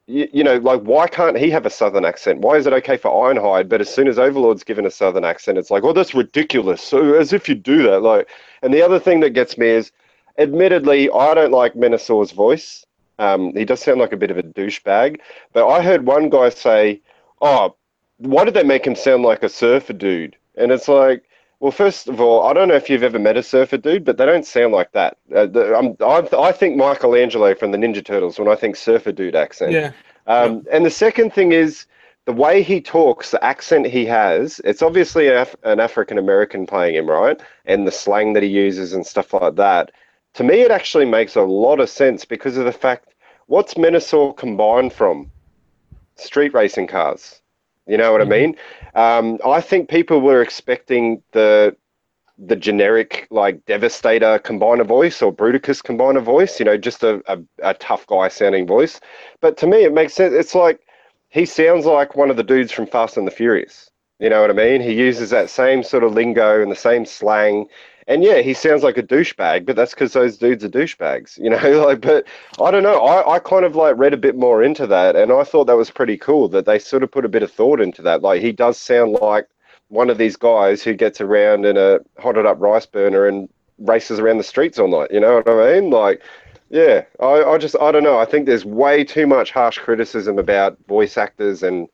you, you, know, like why can't he have a southern accent? Why is it okay for Ironhide, but as soon as Overlord's given a southern accent, it's like, oh, that's ridiculous. So as if you do that, like. And the other thing that gets me is, admittedly, I don't like Menasor's voice. Um, he does sound like a bit of a douchebag. But I heard one guy say, "Oh, why did they make him sound like a surfer dude?" And it's like, well, first of all, I don't know if you've ever met a surfer dude, but they don't sound like that. Uh, the, I, I think Michelangelo from the Ninja Turtles when I think surfer dude accent. Yeah. Um, And the second thing is the way he talks, the accent he has. It's obviously Af- an African American playing him, right? And the slang that he uses and stuff like that. To me, it actually makes a lot of sense because of the fact what's Menasor combined from? Street racing cars. You know what mm-hmm. I mean? Um, I think people were expecting the the generic like Devastator combiner voice or Bruticus combiner voice, you know, just a, a, a, tough guy sounding voice. But to me, it makes sense. It's like he sounds like one of the dudes from Fast and the Furious. You know what I mean? He uses that same sort of lingo and the same slang and yeah, he sounds like a douchebag, but that's because those dudes are douchebags, you know. <laughs> like, but I don't know. I, I kind of like read a bit more into that, and I thought that was pretty cool that they sort of put a bit of thought into that. Like, he does sound like one of these guys who gets around in a hotted up rice burner and races around the streets all night. You know what I mean? Like, yeah, I, I just I don't know. I think there's way too much harsh criticism about voice actors and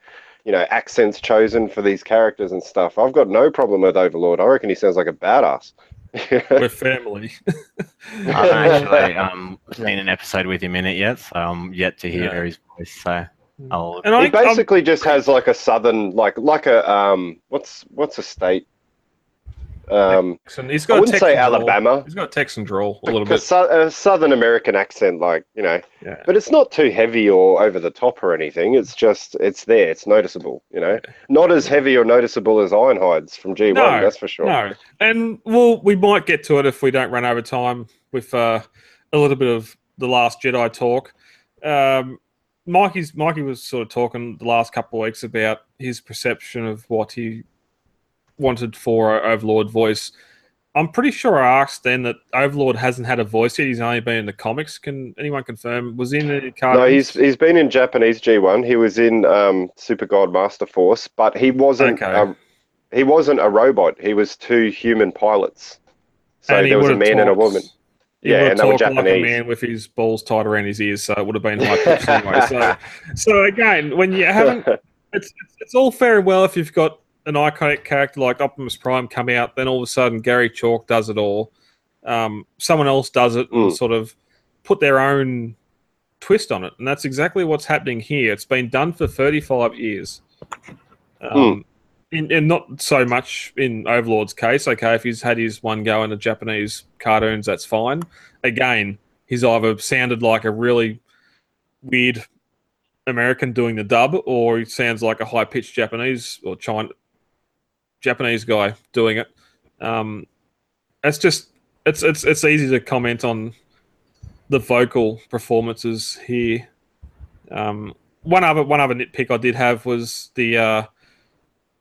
you know accents chosen for these characters and stuff. I've got no problem with Overlord. I reckon he sounds like a badass. <laughs> We're family. I haven't <laughs> actually um, seen an episode with him in it yet, so I'm yet to hear yeah. his voice. So I'll... and he basically I'm... just has like a southern, like like a um, what's what's a state um, Texan. He's got I wouldn't say. Alabama. He's got Texan drawl a little bit. a Southern American accent, like you know. Yeah. But it's not too heavy or over the top or anything. It's just it's there. It's noticeable. You know, not as heavy or noticeable as Ironhides from G1. No, that's for sure. No, and well, we might get to it if we don't run over time with uh, a little bit of the Last Jedi talk. Um, Mikey's Mikey was sort of talking the last couple of weeks about his perception of what he wanted for Overlord voice. I'm pretty sure I asked then that Overlord hasn't had a voice yet. He's only been in the comics. Can anyone confirm? Was he in the cartoons? No, he's he's been in Japanese G1. He was in um, Super God Master Force, but he wasn't. Okay. A, he wasn't a robot. He was two human pilots. So there was a man talked, and a woman. Yeah, and they were Japanese. Like a man with his balls tied around his ears, so it would have been high pitched anyway. So, <laughs> so again, when you haven't, it's, it's it's all fair and well if you've got an iconic character like Optimus Prime come out, then all of a sudden Gary Chalk does it all. Um, someone else does it mm. and sort of put their own twist on it. And that's exactly what's happening here. It's been done for 35 years. Um, mm. in, in not so much in Overlord's case. Okay, if he's had his one go in the Japanese cartoons, that's fine. Again, he's either sounded like a really weird American doing the dub, or he sounds like a high pitched Japanese or China, Japanese guy doing it. Um, it's just it's it's it's easy to comment on the vocal performances here. Um, one other one other nitpick I did have was the uh,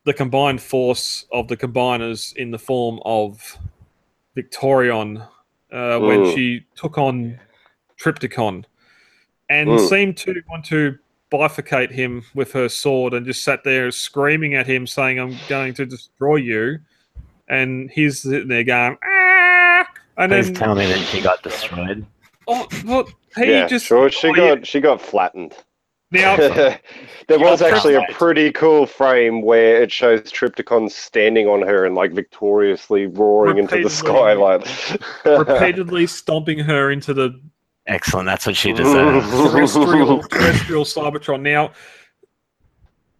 the combined force of the combiners in the form of Victorion uh, when she took on Trypticon and seemed to want to bifurcate him with her sword and just sat there screaming at him, saying, "I'm going to destroy you." And he's sitting there going, "Ah!" And Please then tell me that he got destroyed. Oh, well, he yeah, just sure. She oh, got yeah. she got flattened. Now, <laughs> there was actually a pretty cool frame where it shows Trypticon standing on her and like victoriously roaring into the sky, like <laughs> repeatedly stomping her into the Excellent. That's what she deserves. <laughs> terrestrial, <laughs> terrestrial Cybertron. Now,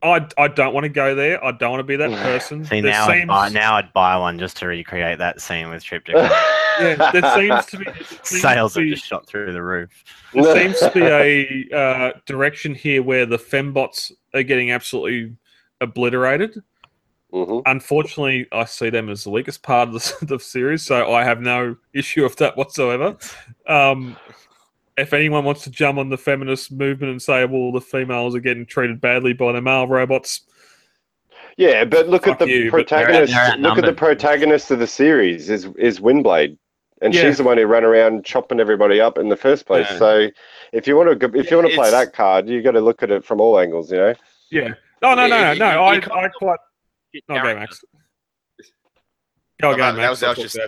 I, I don't want to go there. I don't want to be that person. See, now, seems... I'd buy, now I'd buy one just to recreate that scene with Trypticon. <laughs> yeah, there seems to be seems sales to be, have just shot through the roof. There seems to be a uh, direction here where the fembots are getting absolutely obliterated. hmm unfortunately, I see them as the weakest part of the, the series, so I have no issue with that whatsoever. Um, if anyone wants to jump on the feminist movement and say, well, the females are getting treated badly by the male robots, Yeah, but look at the you, but they're- protagonist. they're look at the protagonist of the series is is Windblade, and Yeah. she's the one who ran around chopping everybody up in the first place. Yeah. So, if you want to if you want to play that card, you got to look at it from all angles. You know. yeah. No, no, no, no, you- no. you- I, I quite. No, go, Max. Go, No, go, Max. that was- that was just-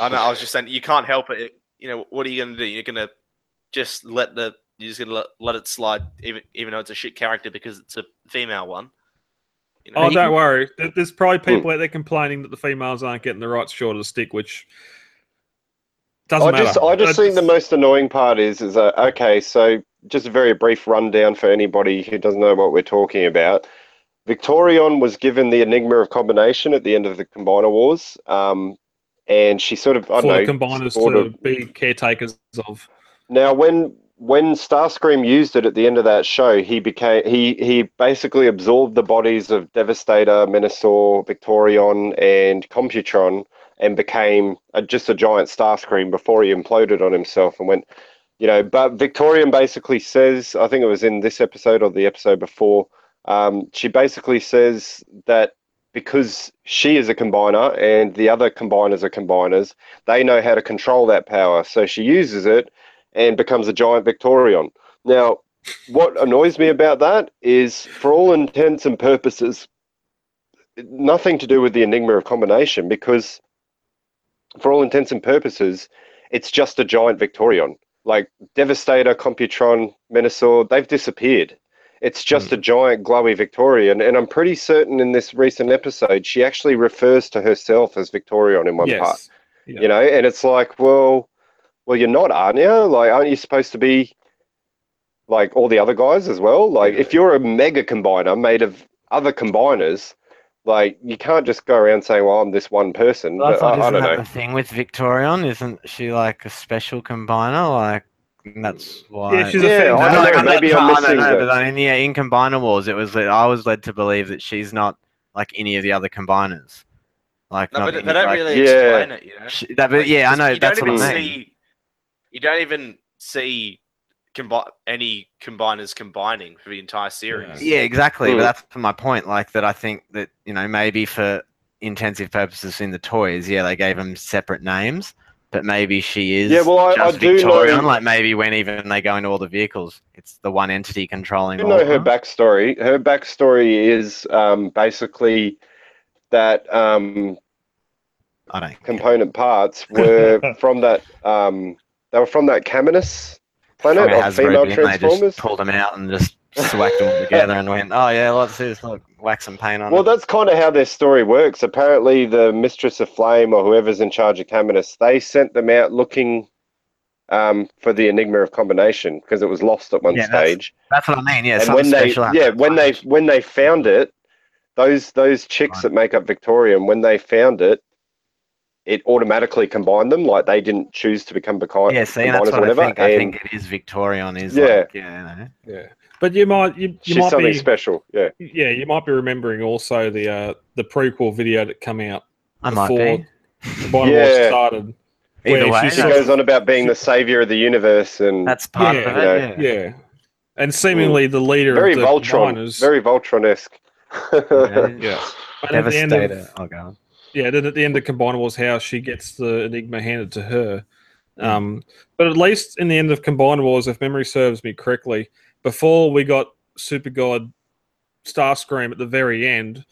I know. I was just saying you can't help it. You know what are you going to do? You're going to just let the you're just going to let, let it slide, even even though it's a shit character because it's a female one. You know, Oh, don't can- worry. There's probably Hmm. people out there complaining that the females aren't getting the right short of the stick, which doesn't I matter. just I just think the most annoying part is is that okay, so just a very brief rundown for anybody who doesn't know what we're talking about. Victorion was given the Enigma of Combination at the end of the Combiner Wars, um, and she sort of I for don't the know to of be caretakers of. Now, when when Starscream used it at the end of that show, he became he he basically absorbed the bodies of Devastator, Menasor, Victorion, and Computron, and became a, just a giant Starscream before he imploded on himself and went, you know. But Victorion basically says, I think it was in this episode or the episode before, um, she basically says that because she is a combiner and the other combiners are combiners, they know how to control that power. So she uses it and becomes a giant Victorion. Now, what annoys me about that is, for all intents and purposes, nothing to do with the Enigma of Combination because, for all intents and purposes, it's just a giant Victorion. Like Devastator, Computron, Menasor, they've disappeared. It's just a hmm. giant glowy Victorion, and I'm pretty certain in this recent episode she actually refers to herself as Victorion in one yes. part Yeah. you know and it's like well well you're not aren't you like aren't you supposed to be like all the other guys as well like if you're a mega combiner made of other combiners like you can't just go around saying well i'm this one person Well, I but thought I, I isn't don't that know the thing with Victorion? Isn't she like a special combiner? Like that's why. Yeah, she's a Yeah. I don't know, maybe I'm I don't missing know, the- but in the in Combiner Wars, it was that I was led to believe that she's not like any of the other combiners. Like, no, not but any- they don't like, really Yeah. explain it. You know. she- that, but Like, yeah, I just- know You that's don't what I even mean. see. You don't even see combi- any combiners combining for the entire series. Yeah, exactly. Hmm. But that's my point. Like that, I think that you know maybe for intensive purposes in the toys, yeah, they gave them separate names, but maybe she is Yeah, well, I- I do know- Victorion. Like maybe when even they go into all the vehicles, it's the one entity controlling. you know her backstory her backstory is um, basically that um, I don't. component parts were <laughs> from that um, they were from that Caminus planet of female bin, they transformers just pulled them out and just swacked them <laughs> together and went, "Oh yeah, let's do this. Look, wax some paint on Well, it." that's kind of how their story works. Apparently, the Mistress of Flame or whoever's in charge of Caminus, they sent them out looking um, for the Enigma of Combination because it was lost at one Yeah, stage. That's what I mean. Yeah, and when they, yeah, when they when they found it, those those chicks Right. that make up Victorion, when they found it, it automatically combined them. Like they didn't choose to become beca- yeah, see, that's or what I whatever. think. I think it is Victorion. Is Yeah. like, yeah, you know. Yeah, but you might you, you she's might something be special. Yeah. yeah you might be remembering also the uh, the prequel video that came out I might before be. the Bible Wars Yeah. started. Either where way, she She goes on about being the savior of the universe and that's part Yeah, of you it. know, yeah. Yeah, and seemingly the leader very of the Voltron, combiners- very Voltron-esque. Yeah. <laughs> yeah. And at the end of- Devastator. Oh god. Yeah, then at the end of Combiner Wars, how she gets the Enigma handed to her. Um, but at least in the end of Combiner Wars, if memory serves me correctly, before we got Super God Starscream at the very end,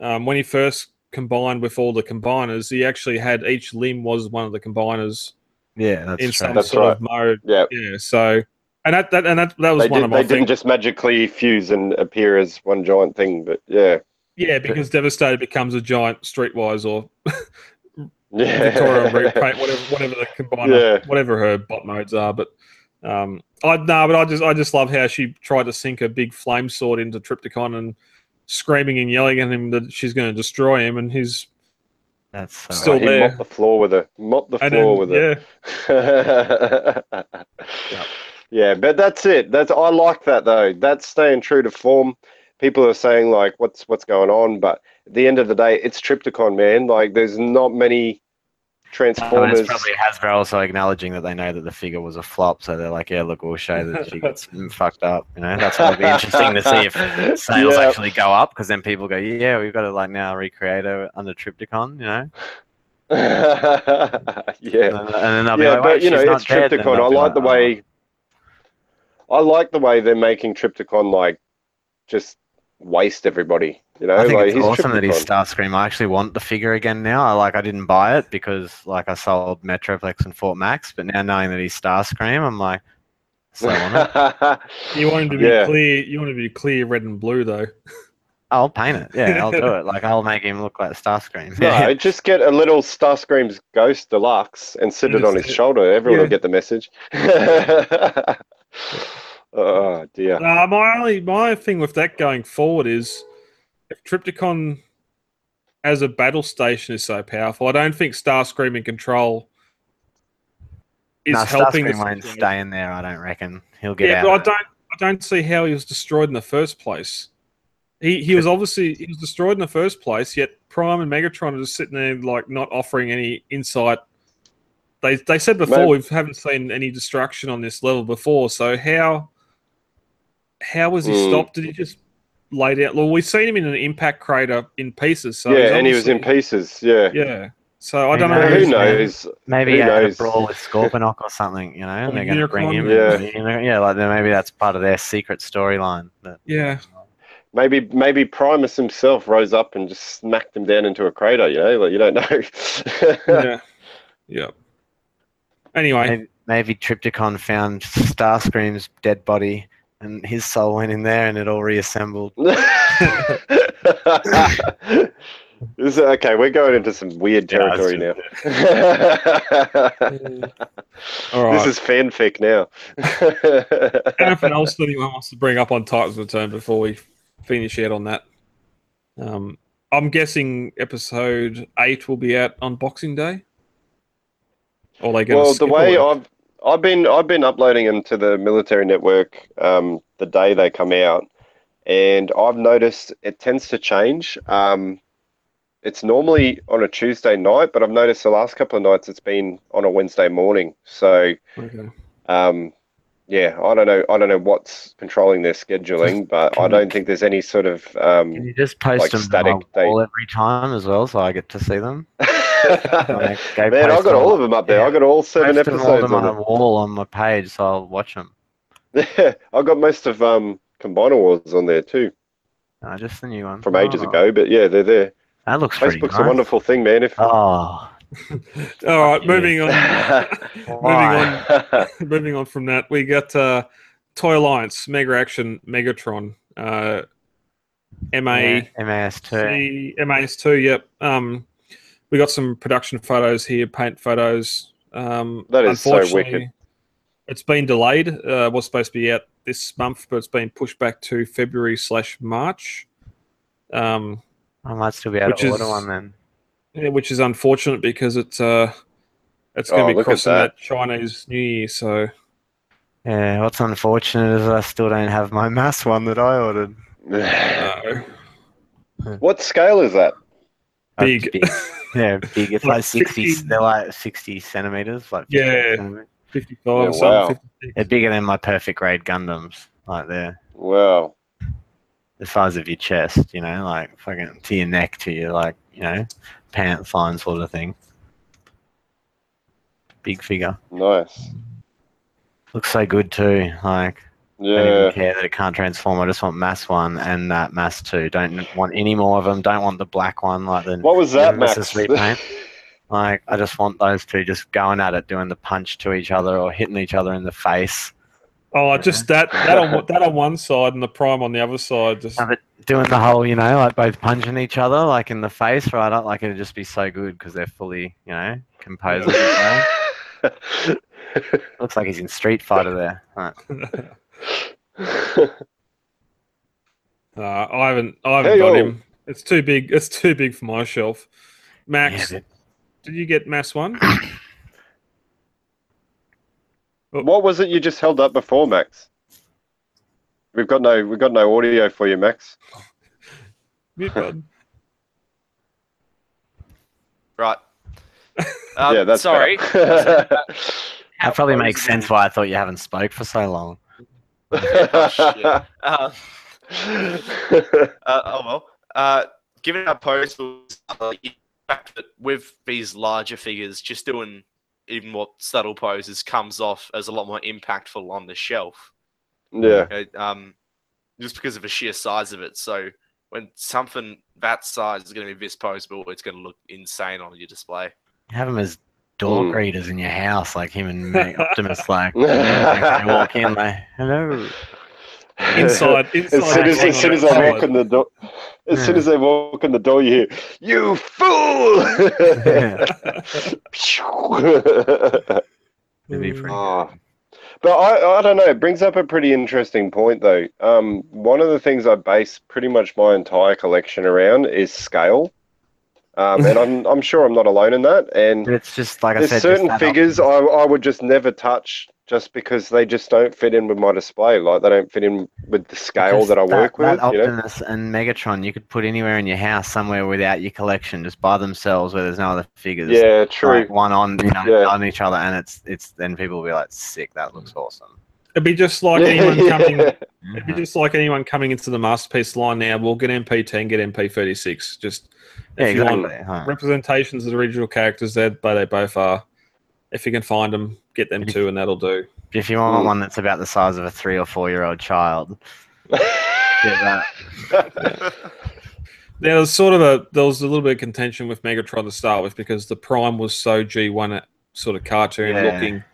um, when he first combined with all the combiners, he actually had each limb was one of the combiners Yeah, that's in true. some That's sort right. of mode. yeah. Yeah, so and that, that and that that was They, one did, of they my didn't just magically fuse and appear as one giant thing, but yeah. Yeah, because Devastator becomes a giant Streetwise or <laughs> Yeah. Victoria repaint, whatever, whatever the combiner, Yeah. whatever her bot modes are. But um, I no, but I just I just love how she tried to sink a big flame sword into Trypticon and screaming and yelling at him that she's going to destroy him, and he's That's so Still he there. mopped the floor with her. Mopped the and floor then, with it. yeah, <laughs> yeah, but that's it. That's I like that though. That's staying true to form. people are saying like, "What's what's going on?" But at the end of the day, it's Trypticon, man. Like, there's not many Transformers. probably Hasbro also acknowledging that they know that the figure was a flop, so they're like, "Yeah, look, we'll show that she gets <laughs> mm, fucked up." You know, that's going to be interesting to see if <laughs> sales Yeah. actually go up, because then people go, "Yeah, we've got to like now recreate her under Trypticon," you know. <laughs> yeah. And, then- and they'll be yeah, like, but you know, it's dead," then Trypticon. they'll I like the "Oh." way. I like the way they're making Trypticon like just waste everybody. You know, I think like it's he's awesome that he's Trypticon. Starscream. I actually want the figure again now. I like I didn't buy it because like I sold Metroplex and Fort Max, but now knowing that he's Starscream, I'm like, so want it. <laughs> You want him to be Yeah. clear. You want him to be clear red and blue though. I'll paint it. Yeah, I'll do <laughs> it. Like I'll make him look like Starscream. no, just get a little Starscream's Ghost Deluxe and sit And it on his do- shoulder. Everyone yeah. will get the message. <laughs> oh dear. Uh, my only my thing with that going forward is if Trypticon as a battle station is so powerful, I don't think Starscream in control is no, helping. the Starscream won't stay in there. I don't reckon he'll get Yeah, out. but I don't. I don't see how he was destroyed in the first place. He he was obviously he was destroyed in the first place. Yet Prime and Megatron are just sitting there like not offering any insight. They they said before Maybe- we haven't seen any destruction on this level before. So how how was he Hmm. stopped? Did he just laid out? Well, we've seen him in an impact crater in pieces. So yeah, and he was in pieces. Yeah. Yeah. So I don't know. Who knows? Maybe Who he had a knows? brawl with Scorponok or something, you know, and they're going to bring him. Unicron? Yeah, yeah, like maybe that's part of their secret storyline. That Yeah. Maybe maybe Primus himself rose up and just smacked him down into a crater. You know, like you don't know. Yeah. <laughs> yeah. Anyway, maybe, maybe Trypticon found Starscream's dead body, and his soul went in there, and it all reassembled. <laughs> This is- okay, we're going into some weird Yeah, territory now. <laughs> all right. This is fanfic now. <laughs> anything else that anyone wants to bring up on Titans Return before we finish out on that? Um, I'm guessing episode eight will be out on Boxing Day. Or they going well, the way I've I've been I've been uploading them to the military network um, the day they come out, and I've noticed it tends to change. Um, it's normally on a Tuesday night, but I've noticed the last couple of nights it's been on a Wednesday morning. So okay. um, yeah, I don't know I don't know what's controlling their scheduling, but I don't think there's any sort of Can um, you just post Like them static my every time as well, so I get to see them? <laughs> Like, <laughs> go Man, I post got all of them up there. yeah. I got all seven post them all episodes them on on a wall on my page, so I'll watch them. it. I got most of um Combiner Wars on there too No, just the new one from ages Oh, ago, but yeah, they're there. That looks pretty Facebook's nice. a wonderful thing, man. If Oh, <laughs> All right, moving on. <laughs> moving on. moving on from that, we got uh, Toy Alliance Mega Action Megatron. Uh, MA Yeah, MAS2. C- MAS2, yep. Um, we got some production photos here, paint photos. Um, That is so wicked. It's been delayed. Uh, was supposed to be out this month, but it's been pushed back to February slash March. Um, I might still be able Which to order is- one then. yeah, which is unfortunate because it's uh, it's going Oh, to be look crossing that. that. Chinese New Year. So Yeah, what's unfortunate is I still don't have my <laughs> mass one that I ordered. <sighs> uh, <laughs> what scale is that? Uh, Big. <laughs> Yeah, big. It's Like like 60, 60 they're like 60 centimeters. Like 50 Yeah. centimeters. fifty-five, Yeah, something, wow. 56. They're bigger than my perfect grade Gundams. Like they're Wow. the size of your chest, you know, like fucking to your neck, to your like, you know, pants line sort of thing. Big figure. Nice. Looks so good too. Like I don't Yeah. even care that it can't transform. I just want mass one and that mass two. Don't want any more of them. Don't want the black one like the What was that, Nemesis Max? repaint. Like I just want those two just going at it, doing the punch to each other or hitting each other in the face, Oh, just that that on one- that on one side and the prime on the other side. Just No, but doing the whole, you know, like both punching each other like in the face, right? Up, like it'd just be so good because they're fully, you know, composed. as. <laughs> Looks like he's in Street Fighter there. Right. <laughs> <laughs> uh, I haven't I haven't Hey, got yo. him. It's too big. It's too big for my shelf. Max, Yeah, did you get Mass one? <coughs> what was it you just held up before, Max? we've got no we've got no audio for you, Max. <laughs> Mute button. Right. <laughs> Um, yeah, that's sorry. That probably makes sense why I thought you haven't spoke for so long. Oh, shit. Uh, <laughs> uh, oh well. Uh, given our pose was uh, the fact that with these larger figures, just doing even more subtle poses comes off as a lot more impactful on the shelf. yeah. Okay, um, just because of the sheer size of it. So when something that size is going to be this poseable, it's going to look insane on your display. Have them as door Mm. greeters in your house, like him and <laughs> me, Optimus. Like, they <laughs> walk in, like, hello. Inside, inside. As soon as, as, soon as I walk in the door, as soon as I walk in the door, you hear, "You fool!" <laughs> It'd be pretty Oh. But I, I don't know. It brings up a pretty interesting point, though. Um, one of the things I base pretty much my entire collection around is scale, um, <laughs> and I'm I'm sure I'm not alone in that. And it's just like I there's said, certain figures I, I would just never touch, just because they just don't fit in with my display. Like they don't fit in with the scale Because that I work with. That you know? Optimus and Megatron, you could put anywhere in your house, somewhere without your collection, just by themselves, where there's no other figures. Yeah, true. Like one on, you know, Yeah. on each other, and it's it's then people will be like, "Sick, that looks awesome." It'd be just like Yeah, anyone coming. yeah. <laughs> It'd be just like anyone coming into the masterpiece line now. We'll get MP10, get MP36. Just Yeah, if you want huh. representations of the original characters, there, but they both are. If you can find them, get them too, and that'll do. If you want Mm. one that's about the size of a three or four year old child, <laughs> get that. <laughs> Now, there's sort of a there was a little bit of contention with Megatron to start with because the Prime was so G1 sort of cartoon Yeah. looking,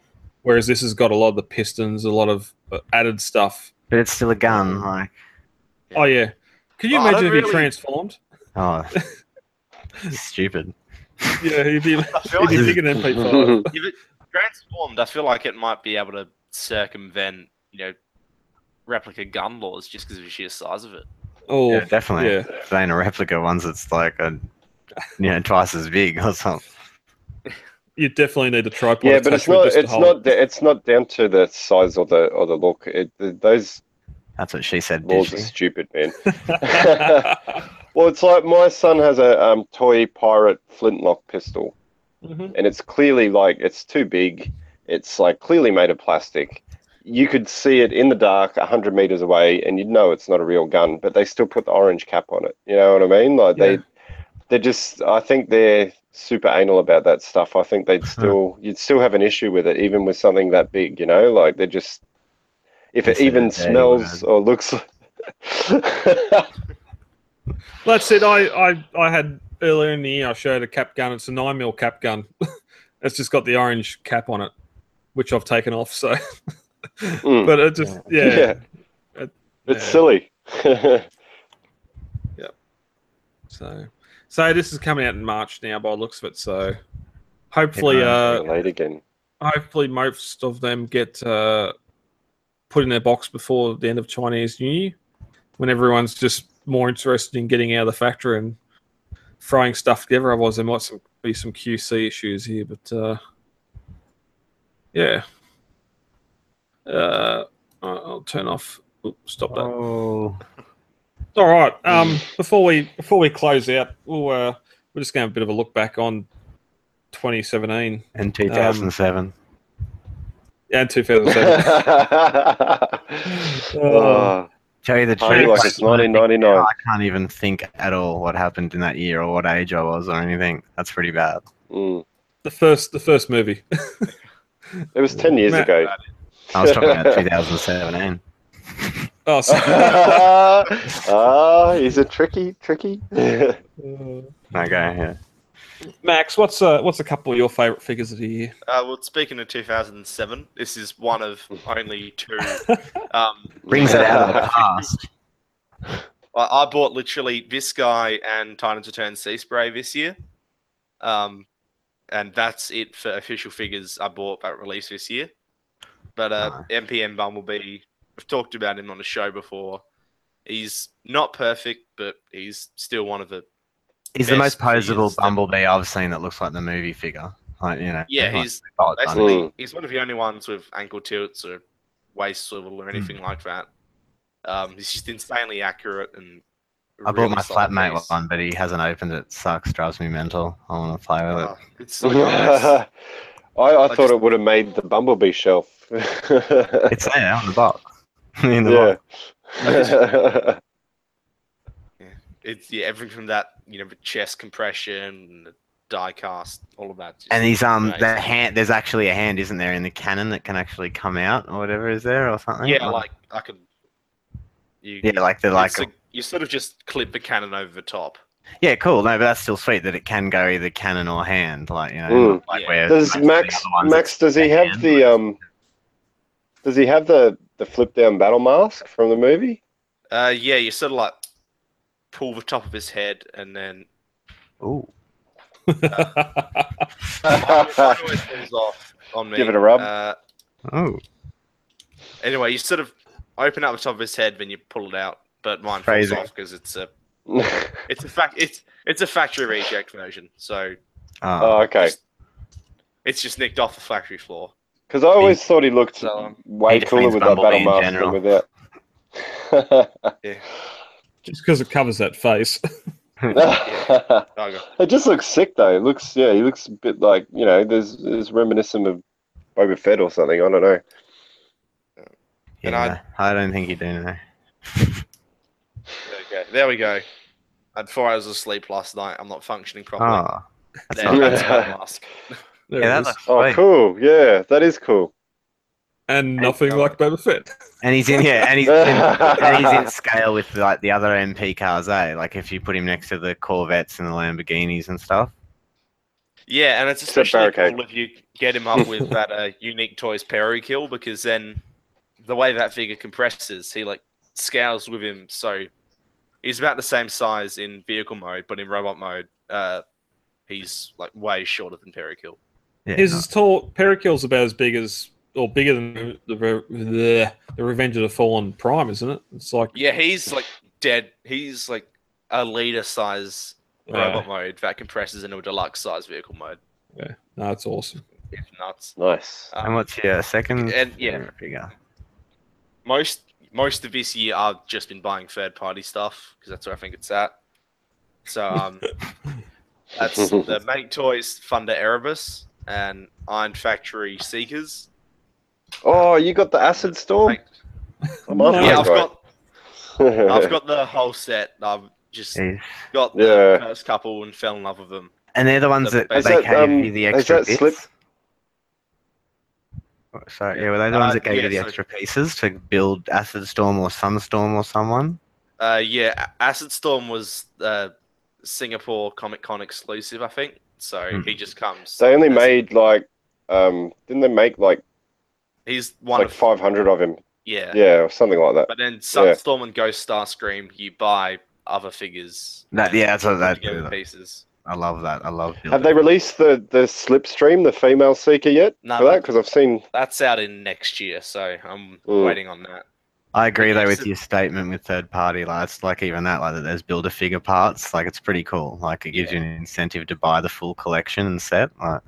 whereas this has got a lot of the pistons, a lot of uh, added stuff. But it's still a gun. Like, Oh yeah, Can you Oh, imagine don't if he transformed? oh, <laughs> stupid. Yeah, he'd be, I feel he'd be like bigger than MP5. <laughs> if it transformed, I feel like it might be able to circumvent, you know, replica gun laws just because of the sheer size of it. Oh, yeah, definitely. yeah. If they ain't a replica ones, it's like a, you know, twice as big or something. You definitely need a tripod. yeah, but it's not it's not. It. It's not down to the size or the or the look. It, those That's what she said. Did laws she? are stupid, man. <laughs> <laughs> Well, it's like my son has a um, toy pirate flintlock pistol, Mhm. and it's clearly like it's too big. It's like clearly made of plastic. You could see it in the dark, hundred meters away, and you'd know it's not a real gun. But they still put the orange cap on it. You know what I mean? Like Yeah. they, they're just. I think they're super anal about that stuff. I think they'd <laughs> still, you'd still have an issue with it, even with something that big. You know, like they're just. If it even smells or looks. <laughs> That's it. I, I I had earlier in the year. I showed a cap gun. It's a nine mil cap gun. <laughs> it's just got the orange cap on it, which I've taken off. So, Mm. but it just yeah. Yeah. It- It's yeah. silly. Yeah. So, so this is coming out in March now by the looks of it. So, hopefully, Yeah, uh, late again. hopefully most of them get uh, put in their box before the end of Chinese New Year, when everyone's just more interested in getting out of the factory and throwing stuff together. Otherwise, there might some, be some QC issues here. But uh, yeah, uh, I'll I'll turn off. Oops, stop that. Oh, All right. <sighs> Um, before we before we close out, we'll uh, we're just going to have a bit of a look back on 2017 in 2007. and 2007. <laughs> <laughs> oh, Tell you the truth, feel like like, it's 1999. I can't even think at all what happened in that year or what age I was or anything. That's pretty bad. mm. the first the first movie. <laughs> It was 10 years Matt- ago. I was talking about 2017. Oh, so, Ah, he's a tricky, tricky. <laughs> Okay, yeah. Max, what's uh, what's a couple of your favorite figures of the year? Uh, well, speaking of 2007, this is one of only two. <laughs> Um, Brings it out of the <laughs> past. I, I bought literally this guy and Titans Return Sea Spray this year. Um, and that's it for official figures I bought at release this year. But uh, Ah. MPM Bumblebee, we've talked about him on the show before. He's not perfect, but he's still one of the. He's the most Best posable figures that- Bumblebee I've seen that looks like the movie figure. Like, you know, Yeah, he's well basically Mm. he's one of the only ones with ankle tilts or waist swivel or anything like that. Um, it's just insanely accurate and. I bought really my flatmate piece. one, but he hasn't opened it. Sucks, drives me mental. I want to play with it. Oh, it's so <laughs> nice. I, I thought just- it would have made the Bumblebee shelf. <laughs> It's there on the box. <laughs> In the yeah. box. <laughs> It's yeah, everything from that, you know, the chest compression, the die cast, all of that. And he's um the hand. There's actually a hand, isn't there, in the cannon that can actually come out or whatever is there or something? yeah, like I can You, yeah, like the like. a- you sort of just clip the cannon over the top. Yeah, cool. No, but that's still sweet that it can go either cannon or hand. Like you know, Mm. like Yeah. where Does most of the Max Max does he have hand, the but- um does he have the the flip down battle mask from the movie? Uh, yeah, you sort of like pull the top of his head and then Ooh. <laughs> mine always falls off on me. Give it a rub. Uh, Oh, anyway, you sort of open up the top of his head, then you pull it out. But mine Crazy. falls off because it's a <laughs> it's a fact it's it's a factory reject version, so oh. oh, okay. just- it's just nicked off the factory floor. Because I always thought he looked So, um, way he cooler defends with that battle mask than without. <laughs> Just because it covers that face. God. <laughs> it just looks sick though. It looks yeah, he looks a bit like you know, there's there's reminiscent of Boba Fett or something. I don't know. and yeah, I don't think you do know. Okay, there we go. I had four hours of sleep last night. I'm not functioning properly. Oh, that's There, not that's my mask. <laughs> There Yeah, it looks Oh, sweet. cool. Yeah, that is cool. and nothing color. like Boba Fett. And he's in yeah, and he's in, <laughs> and he's in scale with like the other MP cars, eh? Like if you put him next to the Corvettes and the Lamborghinis and stuff. Yeah, and it's Except especially barricade. cool if you get him up with that uh, <laughs> unique toys Perikill because then the way that figure compresses, he like scales with him. So he's about the same size in vehicle mode, but in robot mode, uh, he's like way shorter than Perikill. Yeah, His is tall. Perikill's about as big as, or bigger than the the, the, the Revenge of the Fallen Prime, isn't it? It's like Yeah, he's like dead. He's like a leader size Yeah. robot mode that compresses into a deluxe size vehicle mode. Yeah, no, that's awesome. It's nuts. Nice. Um, and what's your second and yeah, favorite figure? most most of this year I've just been buying third party stuff because that's where I think it's at. So um, <laughs> that's the Make Toys Thunder Erebus and Iron Factory Seekers. Oh, you got the acid storm. Make- I'm after yeah, that I've got <laughs> I've got the whole set. I've just Jeez. got the Yeah. first couple and fell in love with them. And they're the ones The- that Is they that, gave um, you the is extra that bits. slip- Oh, Sorry, yeah, were they the ones Uh, that gave yeah, you the so- extra pieces to build Acid Storm or Sunstorm or someone? Uh, yeah, Acid Storm was uh, Singapore Comic Con exclusive, I think. So Hmm. he just comes. They only made like, um, didn't they make like He's one like of 500 of him? yeah. Yeah, or something like that. But then Sunstorm and Ghost Starscream, you buy other figures. That, yeah, that's what that. pieces. I love that. I love. Have they released the the Slipstream, the female seeker yet No, for that? Because I've seen. That's out in next year, so I'm Mm. waiting on that. I agree though with your statement with third party. Like like even that, like that there's builder figure parts. Like it's pretty cool. Like it gives you an incentive to buy the full collection and set. Like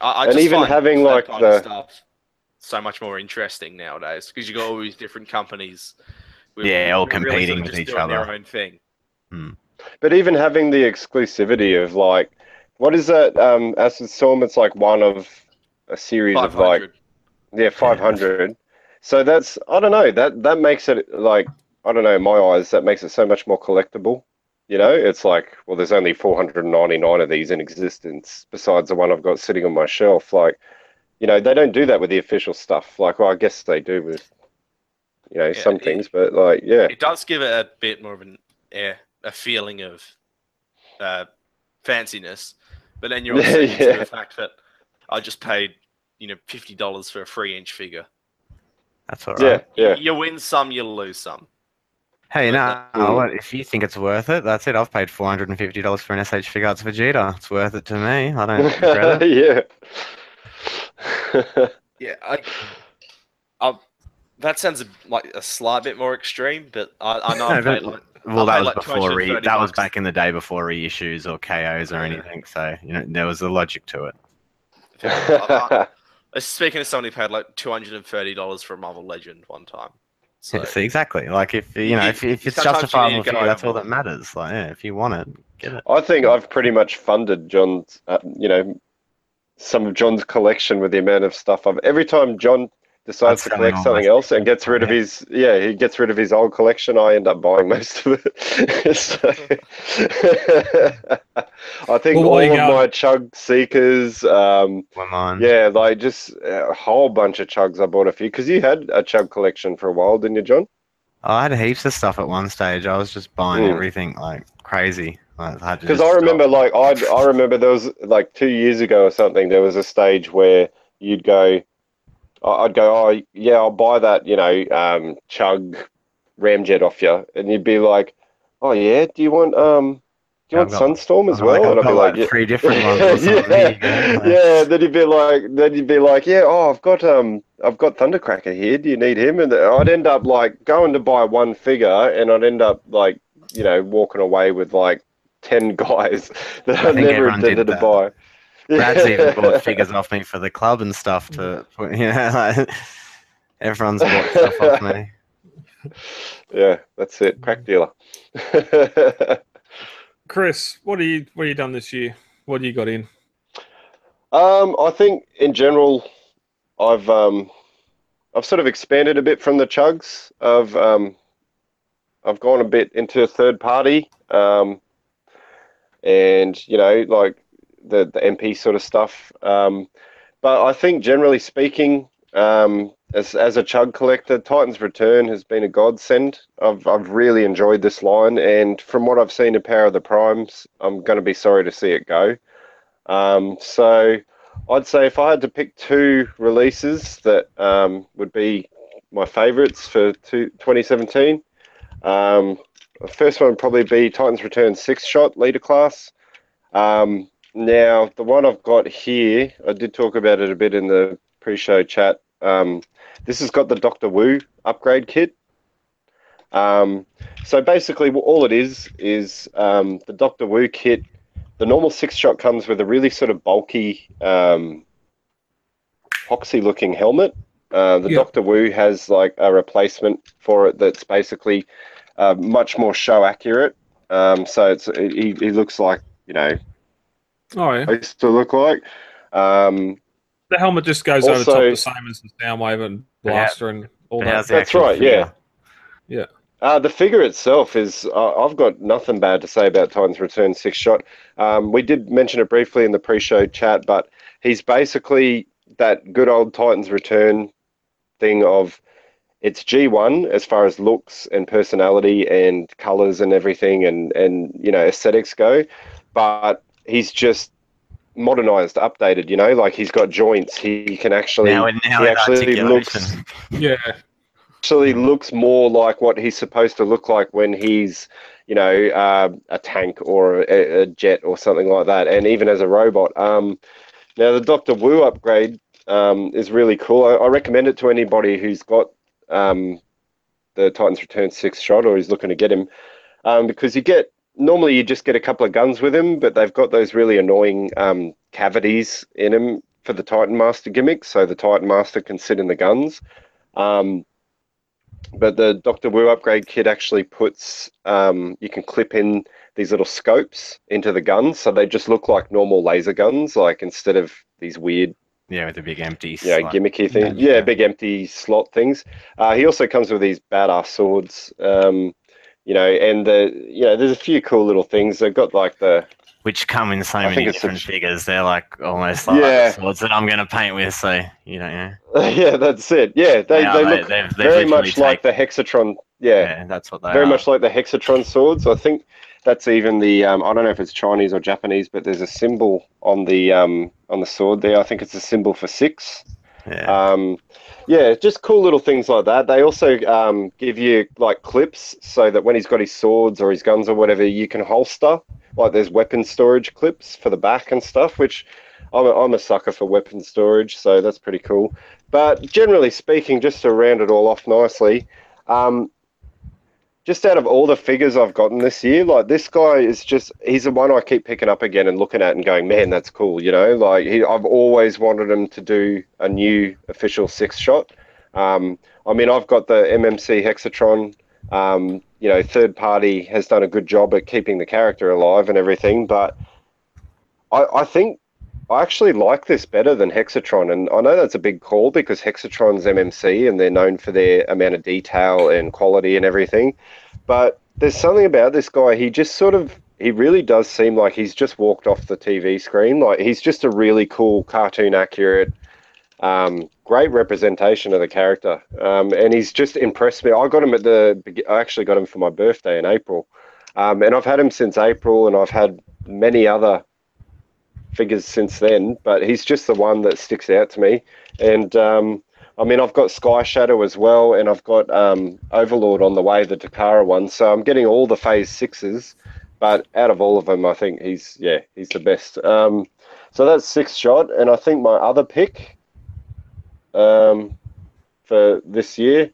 I, I And even find having, like, third-party the- stuff so much more interesting nowadays because you got all these different companies. with- Yeah, all who really competing sort of with each doing Their other. own thing. But even having the exclusivity of like, what is that? Um, Acid Storm. It's like one of a series of like 500. Yeah, five hundred. So that's I don't know that that makes it like I don't know in my eyes that makes it so much more collectible. You know, it's like well, there's only four hundred and ninety nine of these in existence besides the one I've got sitting on my shelf. Like, you know, they don't do that with the official stuff. Like, well, I guess they do with you know Yeah, some it- things, but like, yeah, It does give it a bit more of an yeah, a feeling of uh, fanciness, but then you're also <laughs> Yeah, yeah. the fact that I just paid you know fifty dollars for a three inch figure. That's all right. yeah, yeah. You win some, you lose some. Hey, But no, that- if you think it's worth it? That's it. I've paid four hundred and fifty dollars for an SH Figuarts Vegeta. It's worth it to me. I don't <laughs> regret it. yeah. <laughs> Yeah, I, I, that sounds like a slight bit more extreme, but I, I know <laughs> I No, but- paid like Well, that was like before re- 230 that was back in the day before reissues or KOs or Yeah. anything. So you know there was a logic to it. I- I- Speaking of somebody who paid like two hundred and thirty dollars for a Marvel Legend one time. So See, exactly. Like if you know, if, if it's sometimes you justifiable need to for you, that's all that matters. Like, yeah, if you want it, get it. I think I've pretty much funded John's, uh, you know, some of John's collection with the amount of stuff I've. Every time John decides to collect something else and gets rid of his, yeah, he gets rid of his old collection. I end up buying most of it. <laughs> so, <laughs> I think Well, all of my chug seekers, um, yeah, like just a whole bunch of chugs. I bought a few because you had a chug collection for a while, didn't you, John? I had heaps of stuff at one stage. I was just buying Mm. everything like crazy. Like, I Because just I remember, stop. like, I I remember there was like two years ago or something. There was a stage where you'd go, I'd go, oh yeah, I'll buy that, you know, um, chug ramjet off you, and you'd be like, oh yeah, do you want um, do you Yeah, want got- Sunstorm as like, well? I've And I'd be like, like, three different ones or <laughs> something. There you go. yeah, yeah. Then you'd be like, then you'd be like, yeah, oh, I've got um, I've got Thundercracker here. Do you need him? And I'd end up like going to buy one figure, and I'd end up like, you know, walking away with like ten <laughs> guys that I, I never intended to buy. Brad's even <laughs> bought figures off me for the club and stuff to put, you know, <laughs> like, everyone's bought stuff off me. Yeah, that's it. Crack dealer. <laughs> Chris, what are you what have you done this year? What do you got in? Um, I think in general, I've um, I've sort of expanded a bit from the chugs. I've um, I've gone a bit into third party, um, and you know, like the the MP sort of stuff. Um, but I think generally speaking, um, as as a chug collector, Titan's Return has been a godsend. I've I've really enjoyed this line, and from what I've seen in Power of the Primes, I'm going to be sorry to see it go. Um, so I'd say if I had to pick two releases that um, would be my favourites for two, 2017, um, the first one would probably be Titans Return six shot leader class. Um, now the one I've got here, I did talk about it a bit in the pre-show chat. Um, this has got the Doctor Wu upgrade kit. Um, so basically, all it is is um, the Doctor Wu kit the normal six shot comes with a really sort of bulky, um, poxy looking helmet. Uh, the Yeah. Doctor Wu has like a replacement for it that's basically uh, much more show accurate. Um, so it's he, he looks like you know Oh yeah. used to look like. Um, The helmet just goes over top the same as the Soundwave and Yeah. Blaster and all that. That's right, figure? yeah. Uh, the figure itself is, uh, I've got nothing bad to say about Titans Return six shot. Um, we did mention it briefly in the pre show chat, but he's basically that good old Titans Return thing of it's G1 as far as looks and personality and colors and everything and, and you know, aesthetics go, but he's just modernized, updated, you know, like he's got joints. He can actually, Now, now he in actually looks. Yeah. actually looks more like what he's supposed to look like when he's, you know, uh, a tank or a, a jet or something like that, and even as a robot. Um, now the Doctor Wu upgrade um, is really cool. I, I recommend it to anybody who's got um, the Titans Return six shot or is looking to get him, um, because you get normally you just get a couple of guns with him, but they've got those really annoying um, cavities in him for the Titan Master gimmick, so the Titan Master can sit in the guns. Um, but the Doctor Wu upgrade kit actually puts um, you can clip in these little scopes into the guns, so they just look like normal laser guns, like instead of these weird, Yeah, with the big empty. you know, gimmicky things. Yeah. Yeah, big empty slot things. Uh, he also comes with these badass swords, um, you know, and the you know, there's a few cool little things. They've got like the Which come in so I many different a- figures. They're like almost like Yeah. swords that I'm going to paint with. So you know. <laughs> yeah, that's it. Yeah, they, Yeah, they they- look they've- they've very much like the Hexatron. Yeah, Yeah, that's what they very are. much like the Hexatron swords. I think that's even the um, I don't know if it's Chinese or Japanese, but there's a symbol on the um, on the sword there. I think it's a symbol for six. Yeah. Um, yeah, just cool little things like that. They also um, give you like clips so that when he's got his swords or his guns or whatever, you can holster. Like there's weapon storage clips for the back and stuff, which I'm a, I'm a sucker for weapon storage, so that's pretty cool. But generally speaking, just to round it all off nicely, um, just out of all the figures I've gotten this year, like this guy is just, he's the one I keep picking up again and looking at and going, man, that's cool, you know? Like, he, I've always wanted him to do a new official six shot. Um, I mean, I've got the MMC Hexatron. Um, you know, third party has done a good job at keeping the character alive and everything, but I, I think I actually like this better than Hexatron, and I know that's a big call because Hexatron's MMC and they're known for their amount of detail and quality and everything. But there's something about this guy. He just sort of he really does seem like he's just walked off the TV screen. Like he's just a really cool, cartoon accurate, um, great representation of the character. Um, and he's just impressed me. I got him at the. I actually got him for my birthday in April, um, and I've had him since April, and I've had many other figures since then, but he's just the one that sticks out to me. And um, I mean, I've got Sky Shadow as well, and I've got um, Overlord on the way, the Takara one. So I'm getting all the Phase Sixes, but out of all of them, I think he's yeah, he's the best. Um, so that's six shot, and I think my other pick um, for this year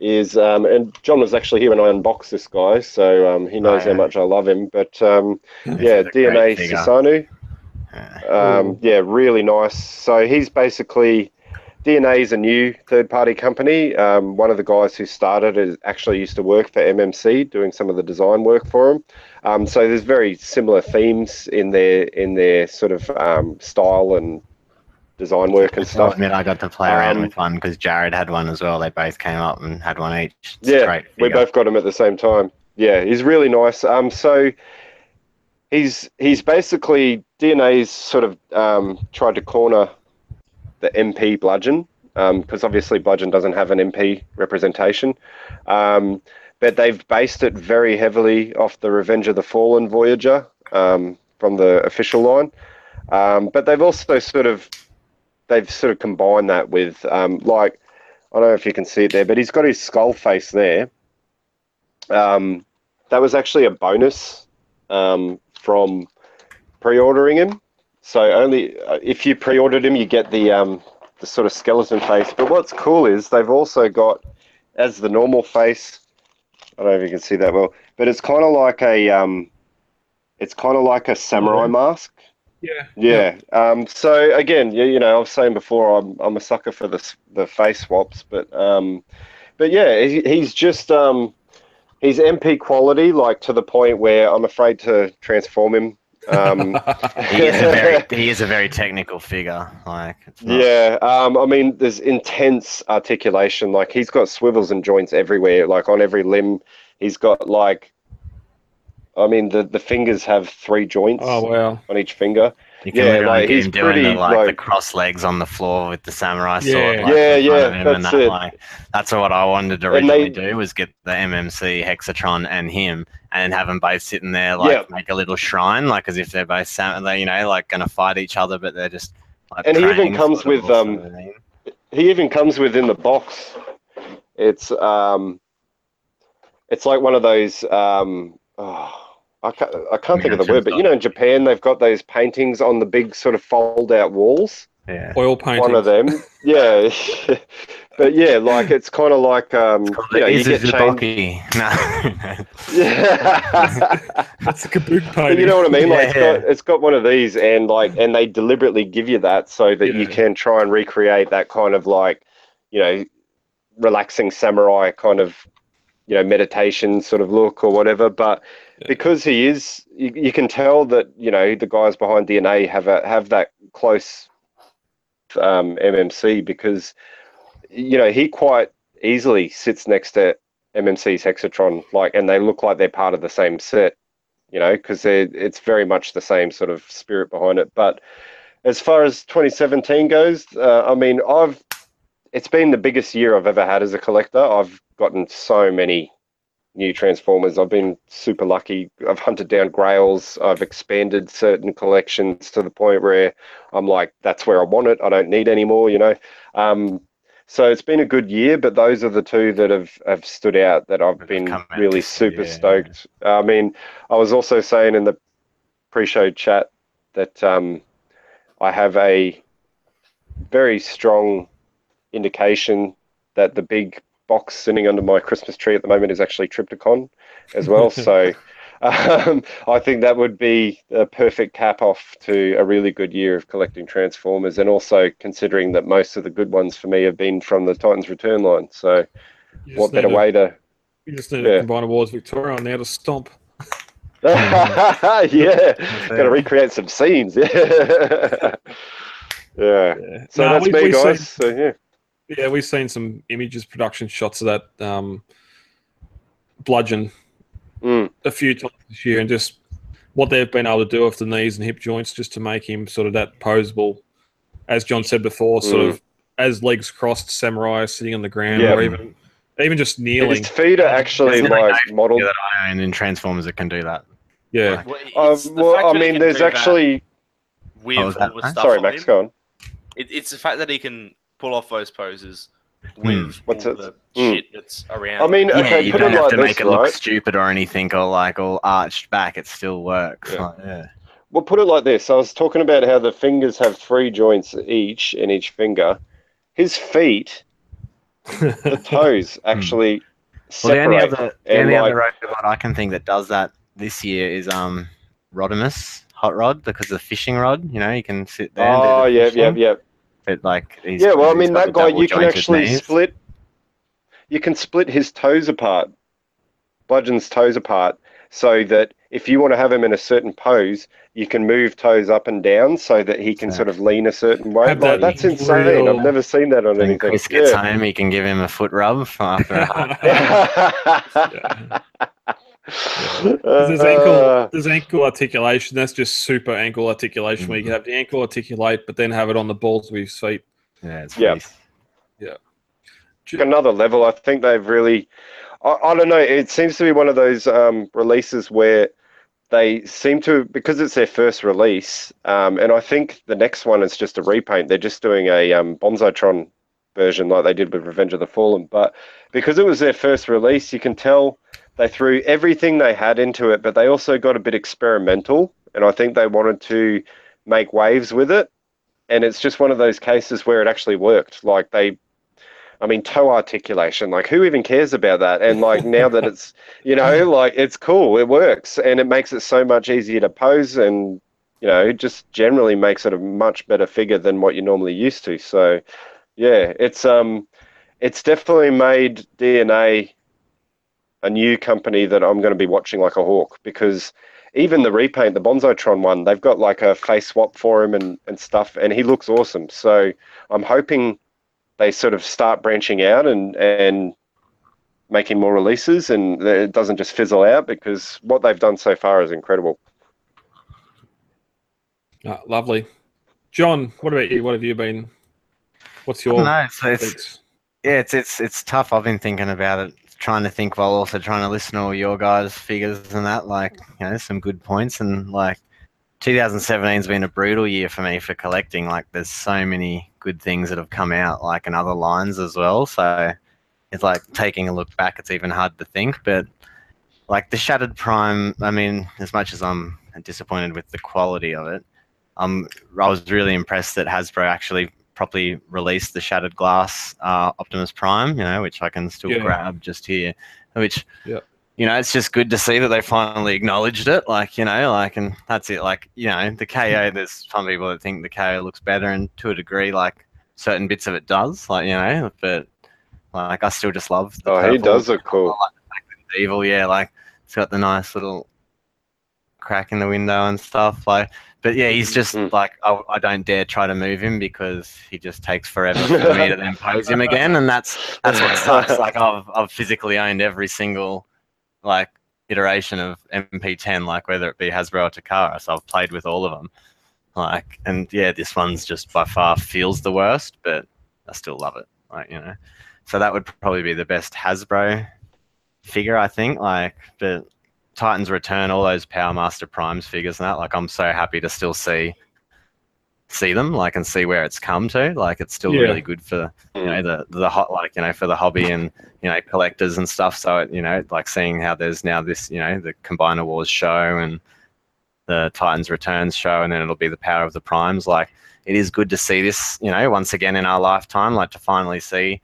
is um, and John was actually here when I unboxed this guy, so um, he knows oh, yeah. how much I love him. But um, yeah, DNA Sasanu. Um, yeah, really nice. So he's basically DNA is a new third-party company. Um, one of the guys who started it actually used to work for MMC, doing some of the design work for them. Um, so there's very similar themes in their in their sort of um, style and design work and stuff. I admit I got to play around um, with one because Jared had one as well. They both came up and had one each. It's yeah, we both got them at the same time. Yeah, he's really nice. Um, so he's he's basically DNA's sort of um, tried to corner the MP bludgeon because um, obviously bludgeon doesn't have an MP representation, um, but they've based it very heavily off the Revenge of the Fallen Voyager um, from the official line, um, but they've also sort of they've sort of combined that with um, like I don't know if you can see it there, but he's got his skull face there. that was actually a bonus from pre-ordering him. So only uh, if you pre-ordered him, you get the um, the sort of skeleton face. But what's cool is they've also got as the normal face. I don't know if you can see that well, but it's kind of like a um, it's kind of like a samurai mask. Yeah. Yeah. Um, so again, you, you know, I was saying before, I'm I'm a sucker for the the face swaps, but um, but yeah, he, he's just um, he's MP quality, like to the point where I'm afraid to transform him. Um, he is a very <laughs> he is a very technical figure. Like yeah, um, I mean, there's intense articulation. Like he's got swivels and joints everywhere, like on every limb. He's got like, I mean, the the fingers have three joints. Oh wow! On each finger. You can yeah, like he's doing pretty, the, like, like, the cross legs on the floor with the samurai yeah. sword. Like, yeah, yeah, that's that, it. Like, that's what I wanted to originally they, do was get the MMC Hexatron and him, and have them both sitting there, like yeah. make a little shrine, like as if they're both sam- they, you know, like going to fight each other, but they're just. Like, and he even comes with um, he even comes within the box. It's um, it's like one of those um. Oh, I can't, I can't think of the word, but you know, in Japan, they've got those paintings on the big sort of fold out walls. Yeah. Oil painting. One of them. Yeah. <laughs> but yeah, like it's kind of like um, you, know, you get chained... <laughs> No. yeah. That's a kaboom painting. You know what I mean? Like yeah. it's got it's got one of these, and like, and they deliberately give you that so that yeah. you can try and recreate that kind of like, you know, relaxing samurai kind of, you know, meditation sort of look or whatever. But because he is, you, you, can tell that you know the guys behind DNA have a have that close um, MMC because you know he quite easily sits next to MMC's Hexatron, like, and they look like they're part of the same set, you know, because it's very much the same sort of spirit behind it. But as far as 2017 goes, uh, I mean, I've it's been the biggest year I've ever had as a collector. I've gotten so many new Transformers. I've been super lucky. I've hunted down Grails. I've expanded certain collections to the point where I'm like, that's where I want it. I don't need any more, you know. Um, so it's been a good year, but those are the two that have, have stood out that I've been really super yeah. stoked. I mean, I was also saying in the pre-show chat that um, I have a very strong indication that the big box sitting under my Christmas tree at the moment is actually Trypticon as well. <laughs> so um, I think that would be a perfect cap off to a really good year of collecting Transformers, and also considering that most of the good ones for me have been from the Titans Return line. So, what better need to- way to? You just need Yeah. to Combiner Wars Victoria on now to stomp. <laughs> <laughs> yeah, got to recreate some scenes. Yeah, yeah. Yeah. So Nah, that's we- me, we've guys. seen- So yeah. Yeah, we've seen some images, production shots of that um, bludgeon Mm. a few times this year, and just what they've been able to do with the knees and hip joints, just to make him sort of that posable, as John said before, sort Mm. of as legs crossed, samurai sitting on the ground, Yeah. or even even just kneeling. His feet are actually There's no like Yeah, modelled. that I own in Transformers that can do that. Yeah, Well, Um, well, I mean, there's actually. with Oh, that- all the huh? stuff Sorry, on Max, him. go on. It, it's the fact that he can pull off those poses with Hmm. What's all it? the Hmm. shit that's around. I mean, Yeah, okay, you put don't it have like to this, make it look right? stupid or anything, or like all arched back. It still works. Yeah. Like, yeah. Well, put it like this. I was talking about how the fingers have three joints each in each finger. His feet, the <laughs> toes, actually Well, the only separate. other, the and only like- other robot I can think that does that this year is um Rodimus Hot Rod because of the fishing rod. You know, you can sit there. and do the oh, yeah, yeah, fishing, yeah. But like, he's, Yeah, well, I mean, that guy, you can actually knees. split. You can split his toes apart, Bludgeon's toes apart, so that if you want to have him in a certain pose, you can move toes up and down so that he can Yeah. sort of lean a certain way. Have Like, that that's insane. real- I've never seen that on When anything. Chris gets Yeah. home, he can give him a foot rub after a <laughs> hard <laughs> <laughs> Yeah. 'Cause There's ankle, Uh, there's ankle articulation. That's just super ankle articulation where you can have the ankle articulate, but then have it on the balls of his feet. Yeah, it's Yeah. beast. another level. I think they've really, I, I don't know. It seems to be one of those um, releases where they seem to because it's their first release, um, and I think the next one is just a repaint. They're just doing a um, Bonzitron version like they did with Revenge of the Fallen, but because it was their first release, you can tell they threw everything they had into it, but they also got a bit experimental, and I think they wanted to make waves with it. And it's just one of those cases where it actually worked. Like they I mean, toe articulation, like who even cares about that? And like now that it's, <laughs> you know, like it's cool, it works and it makes it so much easier to pose and, you know, it just generally makes it a much better figure than what you're normally used to. So, yeah, it's, um, it's definitely made DNA a new company that I'm going to be watching like a hawk because even the repaint, the Bonzotron one, they've got like a face swap for him and, and stuff, and he looks awesome. So I'm hoping they sort of start branching out and and making more releases and it doesn't just fizzle out because what they've done so far is incredible. Ah, lovely. John, what about you? What have you been? What's I your don't know. So it's, yeah, it's it's it's tough. I've been thinking about it, trying to think while also trying to listen to all your guys' figures and that. Like, you know, some good points and like. 2017's been a brutal year for me for collecting. Like, there's so many good things that have come out, like in other lines as well. So, it's like taking a look back. It's even hard to think, but like the Shattered Prime. I mean, as much as I'm disappointed with the quality of it, um, I was really impressed that Hasbro actually properly released the Shattered Glass uh, Optimus Prime. You know, which I can still Yeah. grab just here. Which, Yeah. you know, it's just good to see that they finally acknowledged it. Like, you know, like, and that's it. Like, you know, the KO. There's some people that think the KO looks better, and to a degree, like certain bits of it does. Like, you know, but like I still just love. The Oh, he does look cool. Evil, yeah, like it's got the nice little crack in the window and stuff. Like, but yeah, he's just Mm. like I, I don't dare try to move him because he just takes forever for me to then pose him again, and that's that's what sucks. Like <laughs> I've I've physically owned every single like iteration of MP10, like whether it be Hasbro or Takara, so I've played with all of them. Like, and yeah, this one's just by far feels the worst, but I still love it. Like, you know, so that would probably be the best Hasbro figure, I think. Like, but Titans Return, all those Power Master Primes figures and that, like, I'm so happy to still see see them, like, and see where it's come to. Like, it's still Yeah. really good for you know the the hot like you know for the hobby and you know collectors and stuff. So it, you know, like seeing how there's now this you know the Combiner Wars show and the Titans Returns show, and then it'll be the Power of the Primes. Like, it is good to see this, you know, once again in our lifetime, like to finally see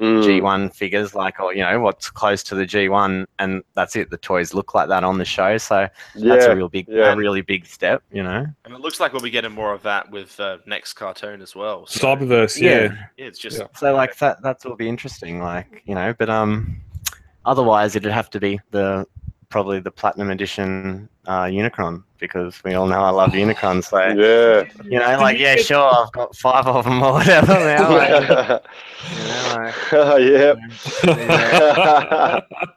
Mm. G1 figures, like or you know what's close to the G1, and that's it. The toys look like that on the show, so that's a real big, yeah. a really big step, you know. And it looks like we'll be getting more of that with uh, next cartoon as well. So, Cyberverse, Yeah. yeah. yeah, it's just Yeah. So like that, that's will be interesting, like you know. But um, otherwise it'd have to be the probably the platinum edition uh, Unicron because we all know I love Unicron. So <laughs> Yeah. you know, like yeah, sure, I've got five of them or whatever now. Like, you know, like, <laughs> yep.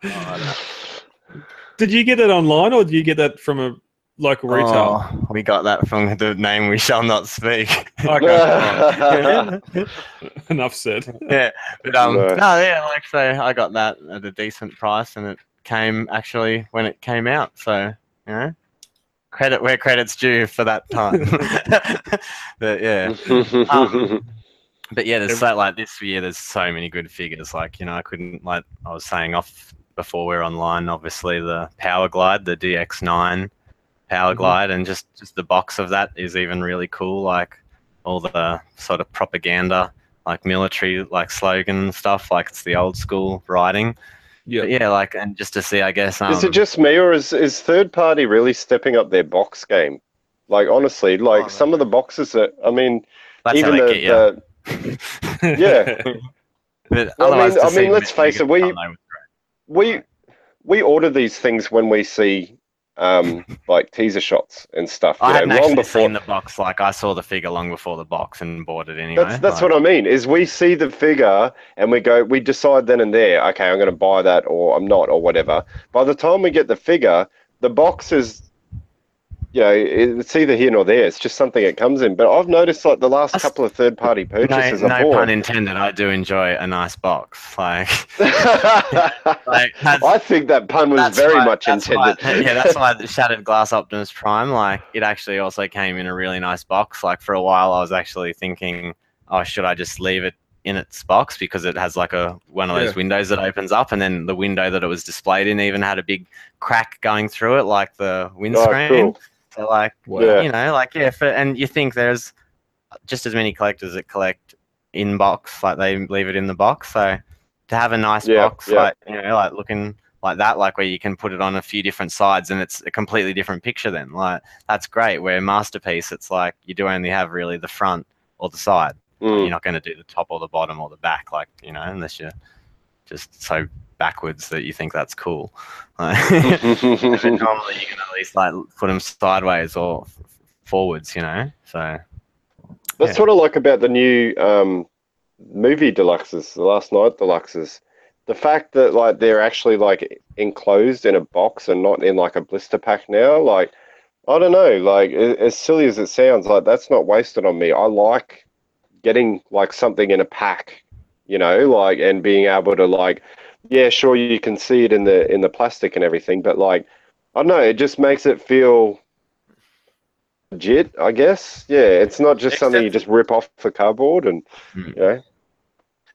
oh, <laughs> Did you get it online or did you get that from a local retail? Oh, we got that from the name we shall not speak. Okay, enough said. yeah, but um, Nice. no, yeah, like so, I got that at a decent price, and it came actually when it came out. So you know, credit where credit's due for that time. <laughs> but yeah, <laughs> Um, but yeah, there's so like this year. There's so many good figures. Like you know, I couldn't like I was saying off before we're online. Obviously, the Power Glide, the DX9 Power Mhm. Glide, and just just the box of that is even really cool. Like all the sort of propaganda, like military like slogan and stuff. Like it's the old school writing. Yeah. But yeah, like and just to see, I guess. Um, is it just me or is, is third party really stepping up their box game? Like honestly, like Oh, some of the boxes that I mean, that's how even they the, get you. the <laughs> yeah, But Well, I mean- I mean, let's face it, we- come, they were great. we we order these things when we see um like teaser shots and stuff. I hadn't know, long actually before. seen the box. Like I saw the figure long before the box and bought it anyway. That's that's like, what I mean. Is we see the figure and we go, we decide then and there. Okay, I'm going to buy that or I'm not or whatever. By the time we get the figure, the box is, you know, it's either here nor there. It's just something it comes in. But I've noticed like the last couple of third party purchases no I pun bought. intended. I do enjoy a nice box. Like, I <laughs> like that's, think that pun was very why- much intended. why- <laughs> yeah, that's why the <laughs> Shattered Glass Optimus Prime, like, it actually also came in a really nice box. Like, for a while, I was actually thinking, oh, should I just leave it in its box because it has like a one of those Yeah. windows that opens up, and then the window that it was displayed in even had a big crack going through it, like the Oh, windscreen. cool. So, like, Yeah. you know, like yeah, for, and you think there's just as many collectors that collect in box, like they leave it in the box. So to have a nice Yeah, box, yeah. like you know, like looking like that, like where you can put it on a few different sides and it's a completely different picture. Then, like that's great. Where masterpiece, it's like you do only have really the front or the side. Mm. You're not going to do the top or the bottom or the back, like you know, unless you're just so backwards that you think that's cool. <laughs> Like, <laughs> normally you can at least like put them sideways or forwards, you know. So That's Yeah. what I like about the new um, movie deluxes, the Last Knight deluxes. The fact that like they're actually like enclosed in a box and not in like a blister pack now, like I don't know, like as silly as it sounds, like that's not wasted on me. I like getting like something in a pack, you know, like and being able to like, yeah, sure you can see it in the in the plastic and everything, but like I don't know, it just makes it feel legit, I guess. Yeah, it's not just something you just rip off the cardboard and Mm. you know.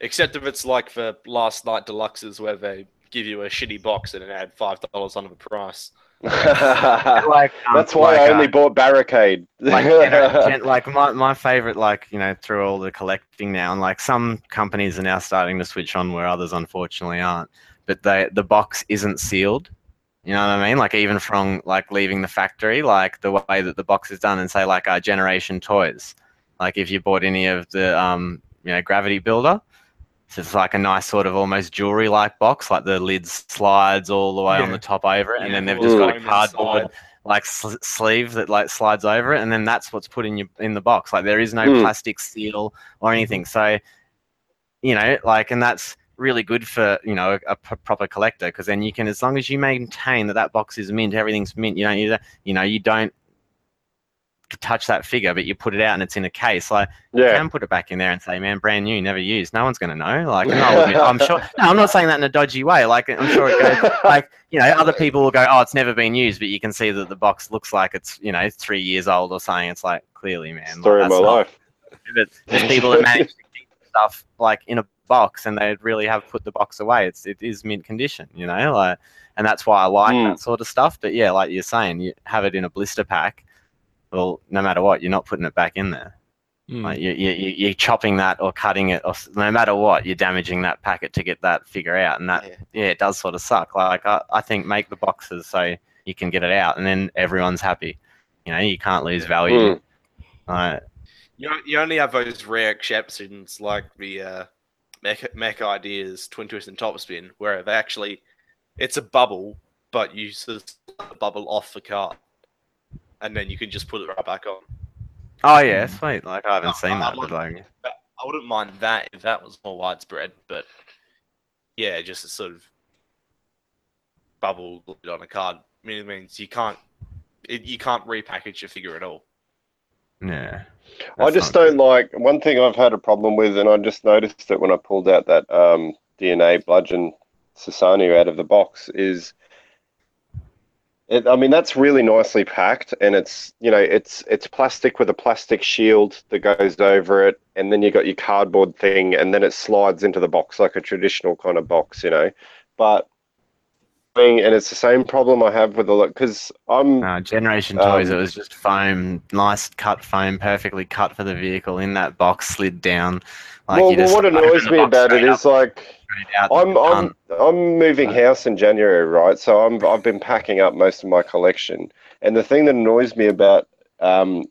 Except if it's like the Last Knight deluxes where they give you a shitty box and then add five dollars onto the price. Like um, <laughs> That's why like, I uh, only bought Barricade. like <laughs> like my, my favorite like you know through all the collecting now and like some companies are now starting to switch on where others unfortunately aren't but they the box isn't sealed. You know what i mean? Like even from like leaving the factory like the way that the box is done and say like our generation toys. Like if you bought any of the um you know gravity builder so it's like a nice sort of almost jewelry like box like the lid slides all the way on the top over it and Yeah, then they've just the got a cardboard like sl- sleeve that like slides over it, and then that's what's put in your in the box. Like there is no Mm. plastic seal or anything. So, you know, like, and that's really good for you know a, p- proper collector because then you can, as long as you maintain that that box is mint, everything's mint. You don't, you, don't- you know, you don't touch that figure, but you put it out and it's in a case. Like you yeah. can put it back in there and say, "Man, brand new, never used." No one's going to know. Like, no, <laughs> I'm sure. No, I'm not saying that in a dodgy way. Like, I'm sure it goes. <laughs> Like, you know, other people will go, "Oh, it's never been used," but you can see that the box looks like it's, you know, three years old or something. It's like clearly, man. like, Story of my not- life. But there's people that manage to keep stuff like in a box and they really have put the box away. It's it is mint condition, you know, like, and that's why I like Mm. that sort of stuff. But yeah, like you're saying, you have it in a blister pack. Well, no matter what, you're not putting it back in there. Mm. Like you, you, you- you're chopping that or cutting it, or no matter what, you're damaging that packet to get that figure out, and that Yeah. yeah, it does sort of suck. Like I, I think make the boxes so you can get it out, and then everyone's happy. You know, you can't lose value. Mm. Like, You, you only have those rare exceptions like the uh, mech, mech ideas, twin twist, and top spin, where they actually it's a bubble, but you sort of slide the bubble off the card, and then you can just put it right back on. oh yeah, sweet. Like I haven't No, seen I that, like- but like, I wouldn't mind that if that was more widespread, but yeah, just a sort of bubble glued on a card I mean, it means you can't it, you can't repackage your figure at all. yeah. I just don't like one thing I've had a problem with, and I just noticed it when I pulled out that um, DNA bludgeon Sasanu out of the box is. It, I mean that's really nicely packed, and it's you know it's it's plastic with a plastic shield that goes over it, and then you got your cardboard thing, and then it slides into the box like a traditional kind of box, you know. But and it's the same problem I have with the look because I'm No, Generation Toys, Um, it was just foam, nice cut foam, perfectly cut for the vehicle in that box, slid down. Like well, you well, what annoys me about it up, is like I'm. I'm I'm moving house in January, right? So I'm I've been packing up most of my collection, and the thing that annoys me about um,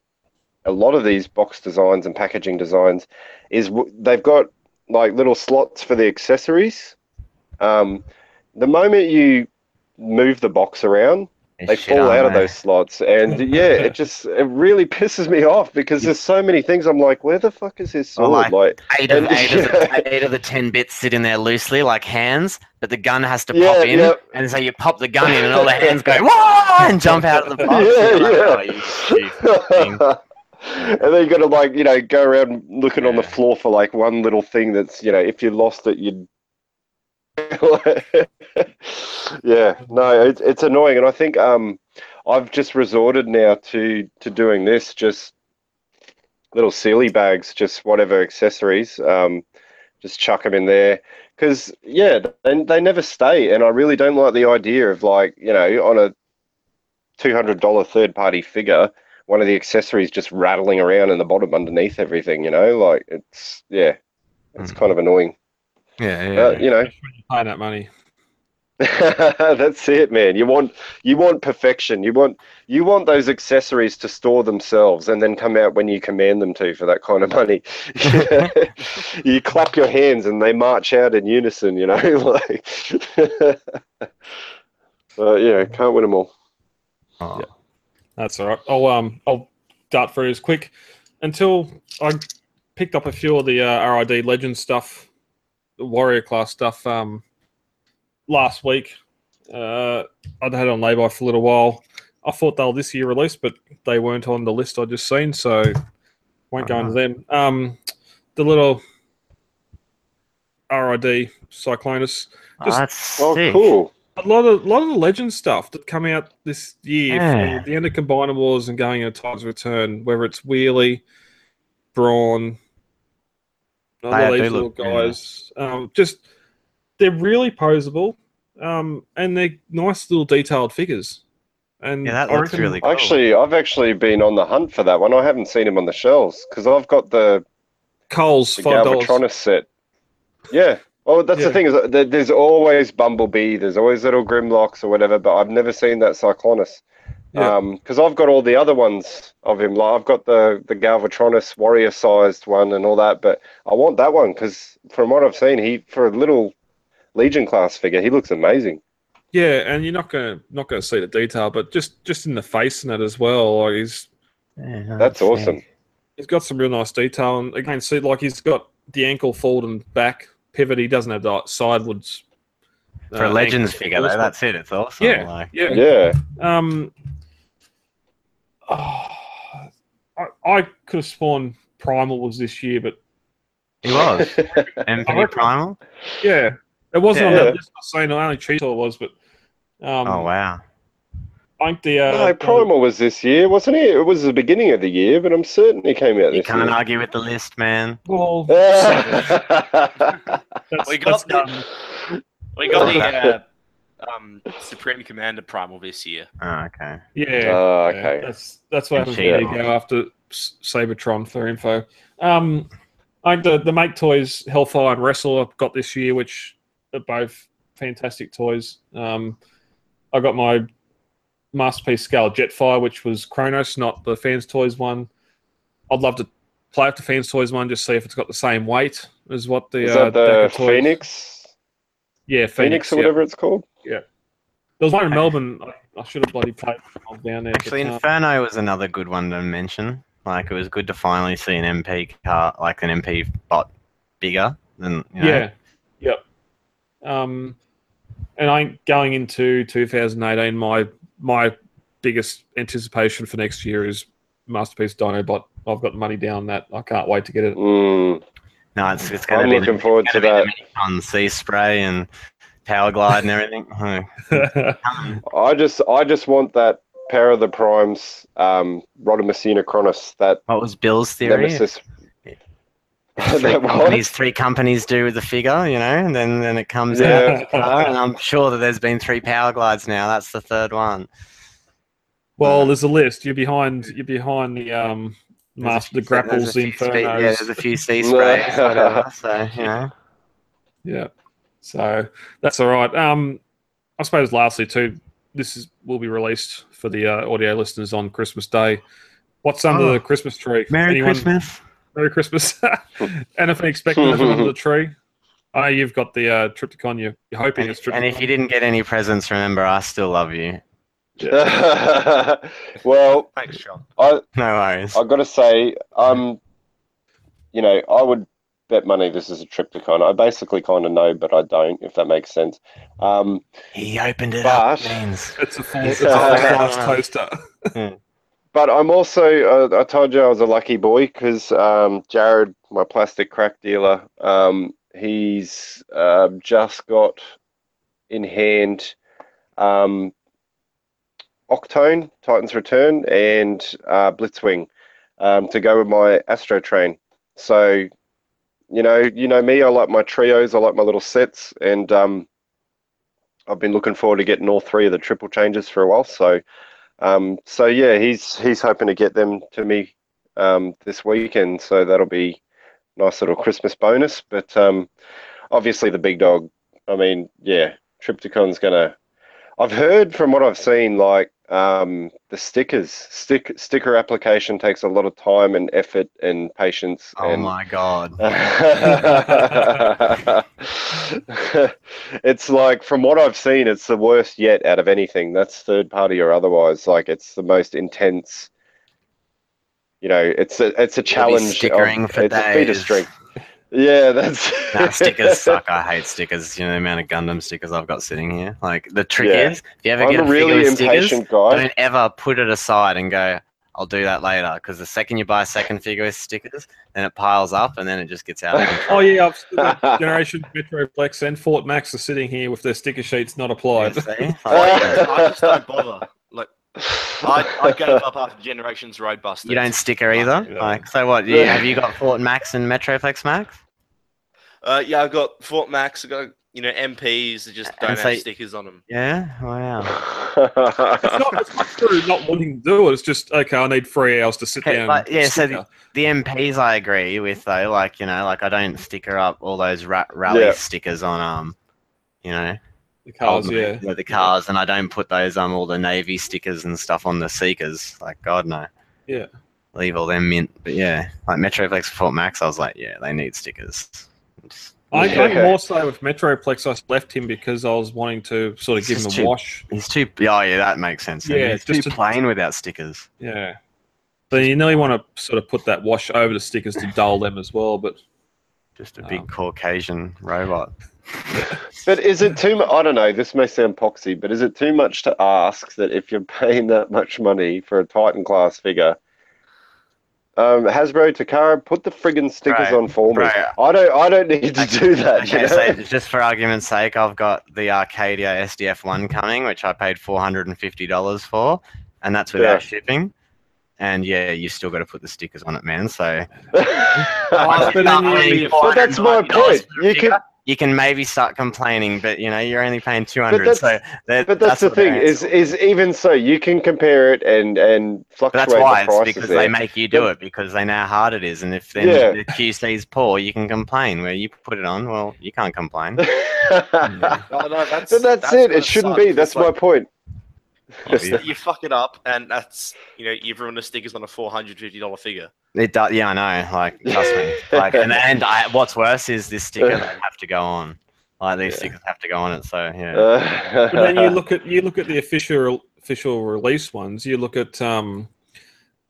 a lot of these box designs and packaging designs is w- they've got like little slots for the accessories. Um, the moment you move the box around, they Shit, fall out of those slots, and <laughs> yeah, it just it really pisses me off because there's so many things. I'm like, where the fuck is his sword? like- like Eight of, And- eight, of the, <laughs> eight of the ten bits sit in there loosely, like hands, but the gun has to Yeah, pop in, yeah. and so you pop the gun in, and all the hands go <laughs> whoa and jump out of the box. Yeah, and like, yeah. "Oh, and then you got to like you know go around looking on the floor for like one little thing that's you know if you lost it you'd <laughs> yeah no it's, it's annoying and i think um i've just resorted now to to doing this just little sealy bags just whatever accessories um just chuck them in there because yeah they, they never stay and i really don't like the idea of like you know on a $200 third party figure one of the accessories just rattling around in the bottom underneath everything you know like it's yeah it's Mm. kind of annoying Yeah, yeah. uh, you know Paying that money. <laughs> that's it man you want you want perfection you want you want those accessories to store themselves and then come out when you command them to for that kind of money <laughs> you clap your hands and they march out in unison you know <laughs> like but yeah can't win them all Oh. Yeah. That's all right. I'll um I'll dart through as quick until I picked up a few of the uh, RID Legend stuff, the Warrior class stuff. Um, last week, uh, I'd had it on lay-by for a little while. I thought they'll this year release, but they weren't on the list I just seen, so won't go into them. Um, the little RID Cyclonus. Oh, Just- that's oh sick. cool a lot of lot of the legend stuff that come out this year Yeah. the end of Combiner Wars and going into Titans Return, whether it's Wheelie, Brawn, all They these little look- yeah. guys, um, just they're really posable, um, and they're nice little detailed figures. And Yeah, that I looks really cool. Actually, I've actually been on the hunt for that one. I haven't seen him on the shelves because I've got the, Coles the. Galvatronus set. Yeah. Oh, that's Yeah. the thing is that there's always Bumblebee, there's always little Grimlocks or whatever, but I've never seen that Cyclonus. Yeah. Um, because I've got all the other ones of him. Like I've got the the Galvatronus warrior sized one and all that, but I want that one because from what I've seen, he for a little Legion class figure, he looks amazing. Yeah, and you're not gonna not gonna see the detail, but just just in the face and that as well. Like he's Yeah, no, That's sick. awesome. he's got some real nice detail, and again, see like he's got the ankle fold and back pivot. He doesn't have the sidewards. For a uh, Legends figure, though, that's it. It's awesome. Yeah. Like, yeah. Yeah. Um, oh, I, I could have sworn Primal was this year, but he was. <laughs> I Anthony Primal? yeah, it wasn't on Yeah. that list. I was saying I only Cheetor was, but um, oh, wow. I think the uh, no, Primal was this year, wasn't it? It was the beginning of the year, but I'm certain he came out You this can't year. argue with the list, man. well, <laughs> that's, We got that's, um, We got the uh, um, Supreme Commander Primal this year. Oh, okay. Yeah. Oh, yeah, okay. that's that's what happens Yeah. when you go after S- Seibertron for info. Um, I the the Make Toys Hellfire and Wrestle I've got this year, which are both fantastic toys. Um, I got my masterpiece scale Jetfire, which was Kronos, not the Fans Toys one. I'd love to play with the Fans Toys one, just see if it's got the same weight as what the Is uh, that the Decker Toys- Phoenix? Yeah, Phoenix, Phoenix, or yeah. whatever it's called? Yeah. There was one in Melbourne. I, I should have bloody played down there. Actually, but, Inferno was another good one to mention. Like, it was good to finally see an MP car, like an MP bot bigger than, you know. Yeah. Yep. Um, and I going into 2018, my my biggest anticipation for next year is Masterpiece Dinobot. I've got the money down that. I can't wait to get it. Mm, No, it's, it's going I'm to be looking the, forward to that. be the on sea spray and power glide and everything. <laughs> I just, I just want that Power of the Primes, um, Rodimus Chronos, that what was Bill's theory? Nemesis. Three <laughs> That companies, three companies do with the figure, you know, and then, then it comes out. Yeah. of the car, and I'm sure that there's been three power glides now. That's the third one. well, there's a list. You're behind. You're behind the um There's a master the few- grapples, there's a the few infernos. Yeah, there's a few <laughs> sea sprays, whatever. <laughs> So, you know. Yeah. So that's all right. Um, I suppose lastly too, this is will be released for the uh, audio listeners on Christmas Day. What's under Oh. the Christmas tree? Merry Anyone- Christmas. Merry Christmas. <laughs> Anything expected under the tree? I know you've got the uh, Trypticon. You're, you're hoping And, it's Trypticon. and if you didn't get any presents, remember, I still love you. <laughs> well, Thanks, Sean. I, No worries. I've got to say, um, you know, I would bet money this is a Trypticon. I basically kind of know, but I don't, if that makes sense. Um, He opened it But- up, means. <laughs> it's a full, It's it's a a- full-size toaster. <laughs> but I'm also, uh, I told you I was a lucky boy because um, Jared, my plastic crack dealer, um, he's uh, just got in hand um, Octane, Titan's Return, and uh, Blitzwing um, to go with my Astro Train. So, you know, you know me. I like my trios. I like my little sets, and um, I've been looking forward to getting all three of the triple changers for a while. So, um, so yeah, he's he's hoping to get them to me um, this weekend. So that'll be a nice little Christmas bonus. But um, obviously, the big dog. I mean, yeah, Trypticon's gonna. I've heard from what I've seen, like um, the stickers, stick sticker application takes a lot of time and effort and patience. Oh and my god. <laughs> it's like from what I've seen, it's the worst yet out of anything. That's third party or otherwise. Like it's the most intense. You know, it's a it's a challenge. stickering of, for it's a feat of days. strength. Yeah, that's Nah, <laughs> stickers suck. I hate stickers. You know the amount of Gundam stickers I've got sitting here. Like the trick Yeah. is, if you ever I'm get a a figure really with stickers, impatient guy. don't ever put it aside and go, "I'll do that later." Because the second you buy a second figure with stickers, then it piles up and then it just gets out. Of. <laughs> Oh yeah, I've still got <laughs> Generation Metroplex and Fort Max are sitting here with their sticker sheets not applied. You see? Like, I just don't bother. Like, I, I <laughs> gave up after Generations Road Buster. you don't sticker either. Yeah. Like, so what? You, have you got Fort Max and Metroplex Max? Uh, yeah, I've got Fort Max. I've got you know MPs that just don't And have stickers on them. Yeah. Wow. <laughs> It's not, it's not true not wanting to do it. It's just okay. I need three hours to sit Okay, down. but and yeah, so sticker. The MPs I agree with though. Like you know, like I don't sticker up all those ra- rally Yeah. stickers on um, you know, the cars. old- Yeah, the cars, and I don't put those um all the navy stickers and stuff on the Seekers. Like God no. Yeah. Leave all them mint. But yeah, like Metroplex Fort Max, I was like, yeah, they need stickers. It's- I Yeah. think more so with Metroplex. I left him because I was wanting to sort of It's give him a too- wash. He's too. Oh yeah, that makes sense. Yeah, Yeah, he's too just to- plain without stickers. Yeah. So you know you want to sort of put that wash over the stickers to dull them as well, but Just a big Um, Caucasian robot. <laughs> But is it too much? I don't know. This may sound poxy, but is it too much to ask that if you're paying that much money for a Titan class figure, um, Hasbro, Takara, put the friggin' stickers Right, on for me. right. I don't. I don't need to do that. you Okay, know? so just for argument's sake, I've got the Arcadia SDF one coming, which I paid four hundred and fifty dollars for, and that's without Yeah. shipping. And yeah, you still got to put the stickers on it, man. Oh, So <laughs> but But that's my point. You can you can maybe start complaining, but you know you're only paying two hundred. So that, But that's, the thing is is even so you can compare it and and But that's why the it's because there. they make you do But- it because they know how hard it is, and if then Yeah. the QC is poor, you can complain. Where you put it on, well, you can't complain. <laughs> No, no, that's, but that's, it. It shouldn't suck. be. That's It's my like, point. You, you fuck it up, and that's you know you've ruined the stickers on a four hundred fifty dollar figure. It does, yeah, I know. Like, trust me. <laughs> Like, and, and I, what's worse is this sticker they have to go on. Like, these Yeah. stickers have to go on it. So yeah, Uh, <laughs> But then you look at you look at the official official release ones. You look at um,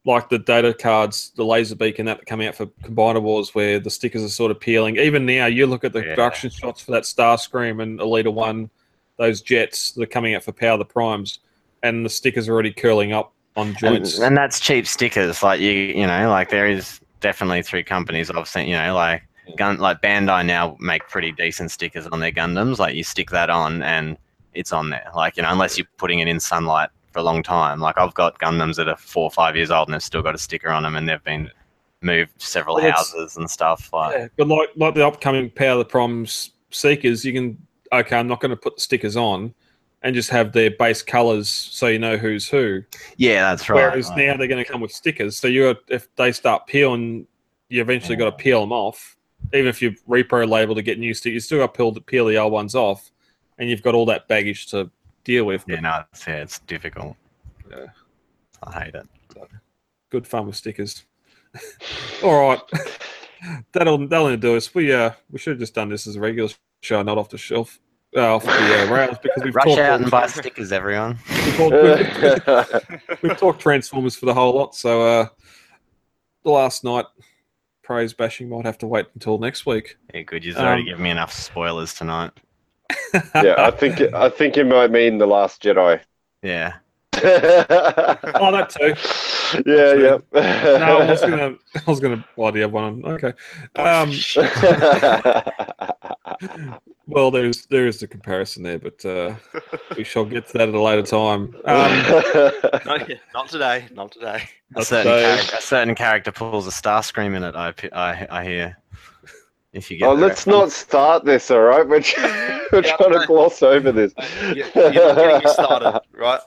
like the data cards, the laser beacon that come out for Combiner Wars, where the stickers are sort of peeling. Even now, you look at the Yeah. production shots for that Starscream and Elita One, those jets that are coming out for Power the Primes, and the stickers are already curling up on joints. and that's cheap stickers. Like you, you know, like there is definitely three companies I've seen. You know, like gun, like Bandai now make pretty decent stickers on their Gundams. Like you stick that on and it's on there. Like you know, unless you're putting it in sunlight for a long time. Like I've got Gundams that are four or five years old and they've still got a sticker on them, and they've been moved several Well, houses and stuff. Like Yeah, but like like the upcoming Power the Primes Seekers, you can okay, I'm not going to put the stickers on, and just have their base colors so you know who's who. yeah, that's right. Whereas Like, now they're going to come with stickers, so you if they start peeling, you eventually got to peel them off. Even if you repro label to get new stickers, you still got to peel, peel the old ones off, and you've got all that baggage to deal with. yeah, no, it's, yeah, it's difficult. Yeah. I hate it. good fun with stickers. <laughs> all right, <laughs> that'll that'll do us. We uh we should have just done this as a regular show, not off the shelf, off the uh, rails, because we've Rush talked out and buy stickers, everyone. we've talked- we've- <laughs> we've talked Transformers for the whole lot, so uh, the Last Knight praise bashing might have to wait until next week. Yeah, good. You've already Um, given me enough spoilers tonight. yeah, I think I think you might mean the Last Jedi. Yeah. <laughs> oh, that too. yeah, yeah. No, I was gonna, I was gonna. Why do you have one? on? Okay. Um, <laughs> well, there's there is a comparison there, but uh, we shall get to that at a later time. Um, <laughs> Not, not today. Not today. A certain, so- character, a certain character pulls a Starscream in it. I, I, I hear. If you oh, get. oh, the let's reference. not start this, all right? We're, <laughs> we're Yeah, trying to gloss over this. You- You're not getting me started, right?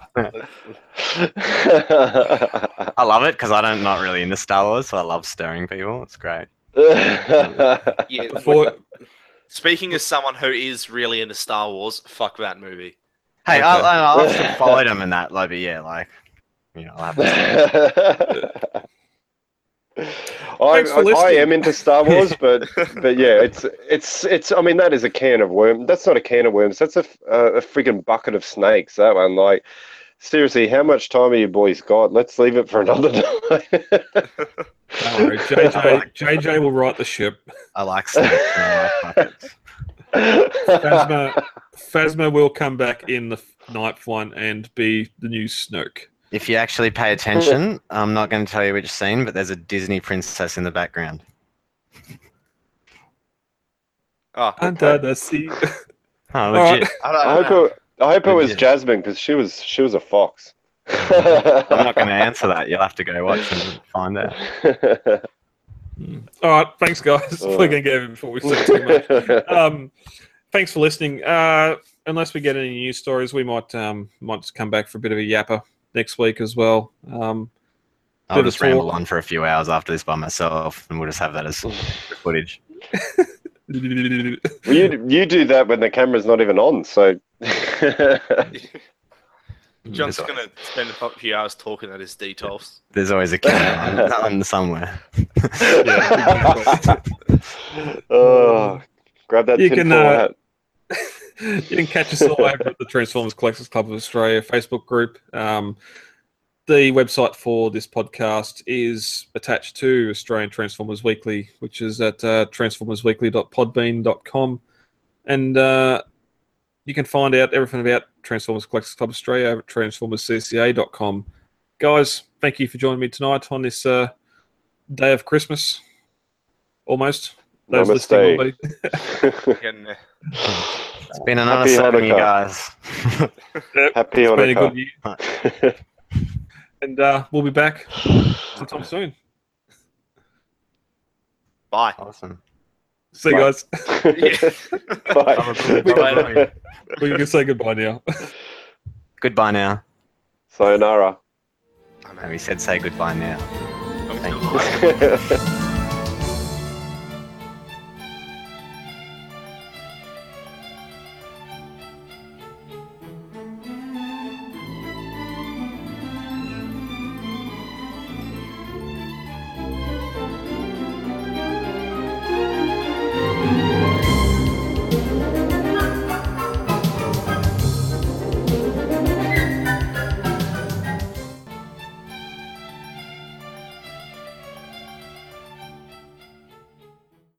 I love it because I don't not really into Star Wars, so I love stirring people. It's great. <laughs> Yeah. before, <laughs> Speaking as someone who is really into Star Wars, fuck that movie. Hey, Okay. I, I, I've followed him in that, like, but yeah, like, you know, I'll. I, I, I am into Star Wars, <laughs> but but yeah, it's it's it's. I mean, that is a can of worms. That's not a can of worms. That's a f- uh, a friggin' bucket of snakes. That one, like, seriously, how much time have you boys got? Let's leave it for another <laughs> time. worry, JJ, JJ <laughs> will right the ship. I like snakes. I like buckets. Phasma, Phasma will come back in the ninth one and be the new Snoke. If you actually pay attention, I'm not going to tell you which scene, but there's a Disney princess in the background. Oh, Under the sea. <laughs> Oh, All right. legit. I don't I hope know. it, I hope it was Jasmine because she was she was a fox. <laughs> I'm not going <laughs> to answer that. You'll have to go watch and find out. All right, thanks, guys. All We're right. going to get it before we say too much. Um, thanks for listening. Uh, unless we get any news stories, we might um, might just come back for a bit of a yapper next week as well. Um, I'll just ramble talk. on for a few hours after this by myself, and we'll just have that as <laughs> footage. <laughs> Well, you you do that when the camera's not even on, so. <laughs> John's gonna spend a few hours talking at his details. there's always a camera on, on somewhere. oh, grab that You tinfoil can, uh, hat. <laughs> you can catch us all over at the Transformers Collectors Club of Australia Facebook group. Um, the website for this podcast is attached to Australian Transformers Weekly, which is at uh, transformersweekly.podbean.com. And uh, you can find out everything about Transformers Collectors Club Australia over at transformerscca.com. Guys, thank you for joining me tonight on this uh, day of Christmas. Almost. Those listening will be. <laughs> <laughs> Getting there. It's been an Happy honor serving you Hanukkah. guys. Happy It's been a good year. <laughs> And uh, we'll be back sometime soon. Bye. awesome. See you guys. <laughs> Bye. Bye. we can say goodbye now. <laughs> Goodbye now. Sayonara. And he said, say goodbye now. Thank still- Bye.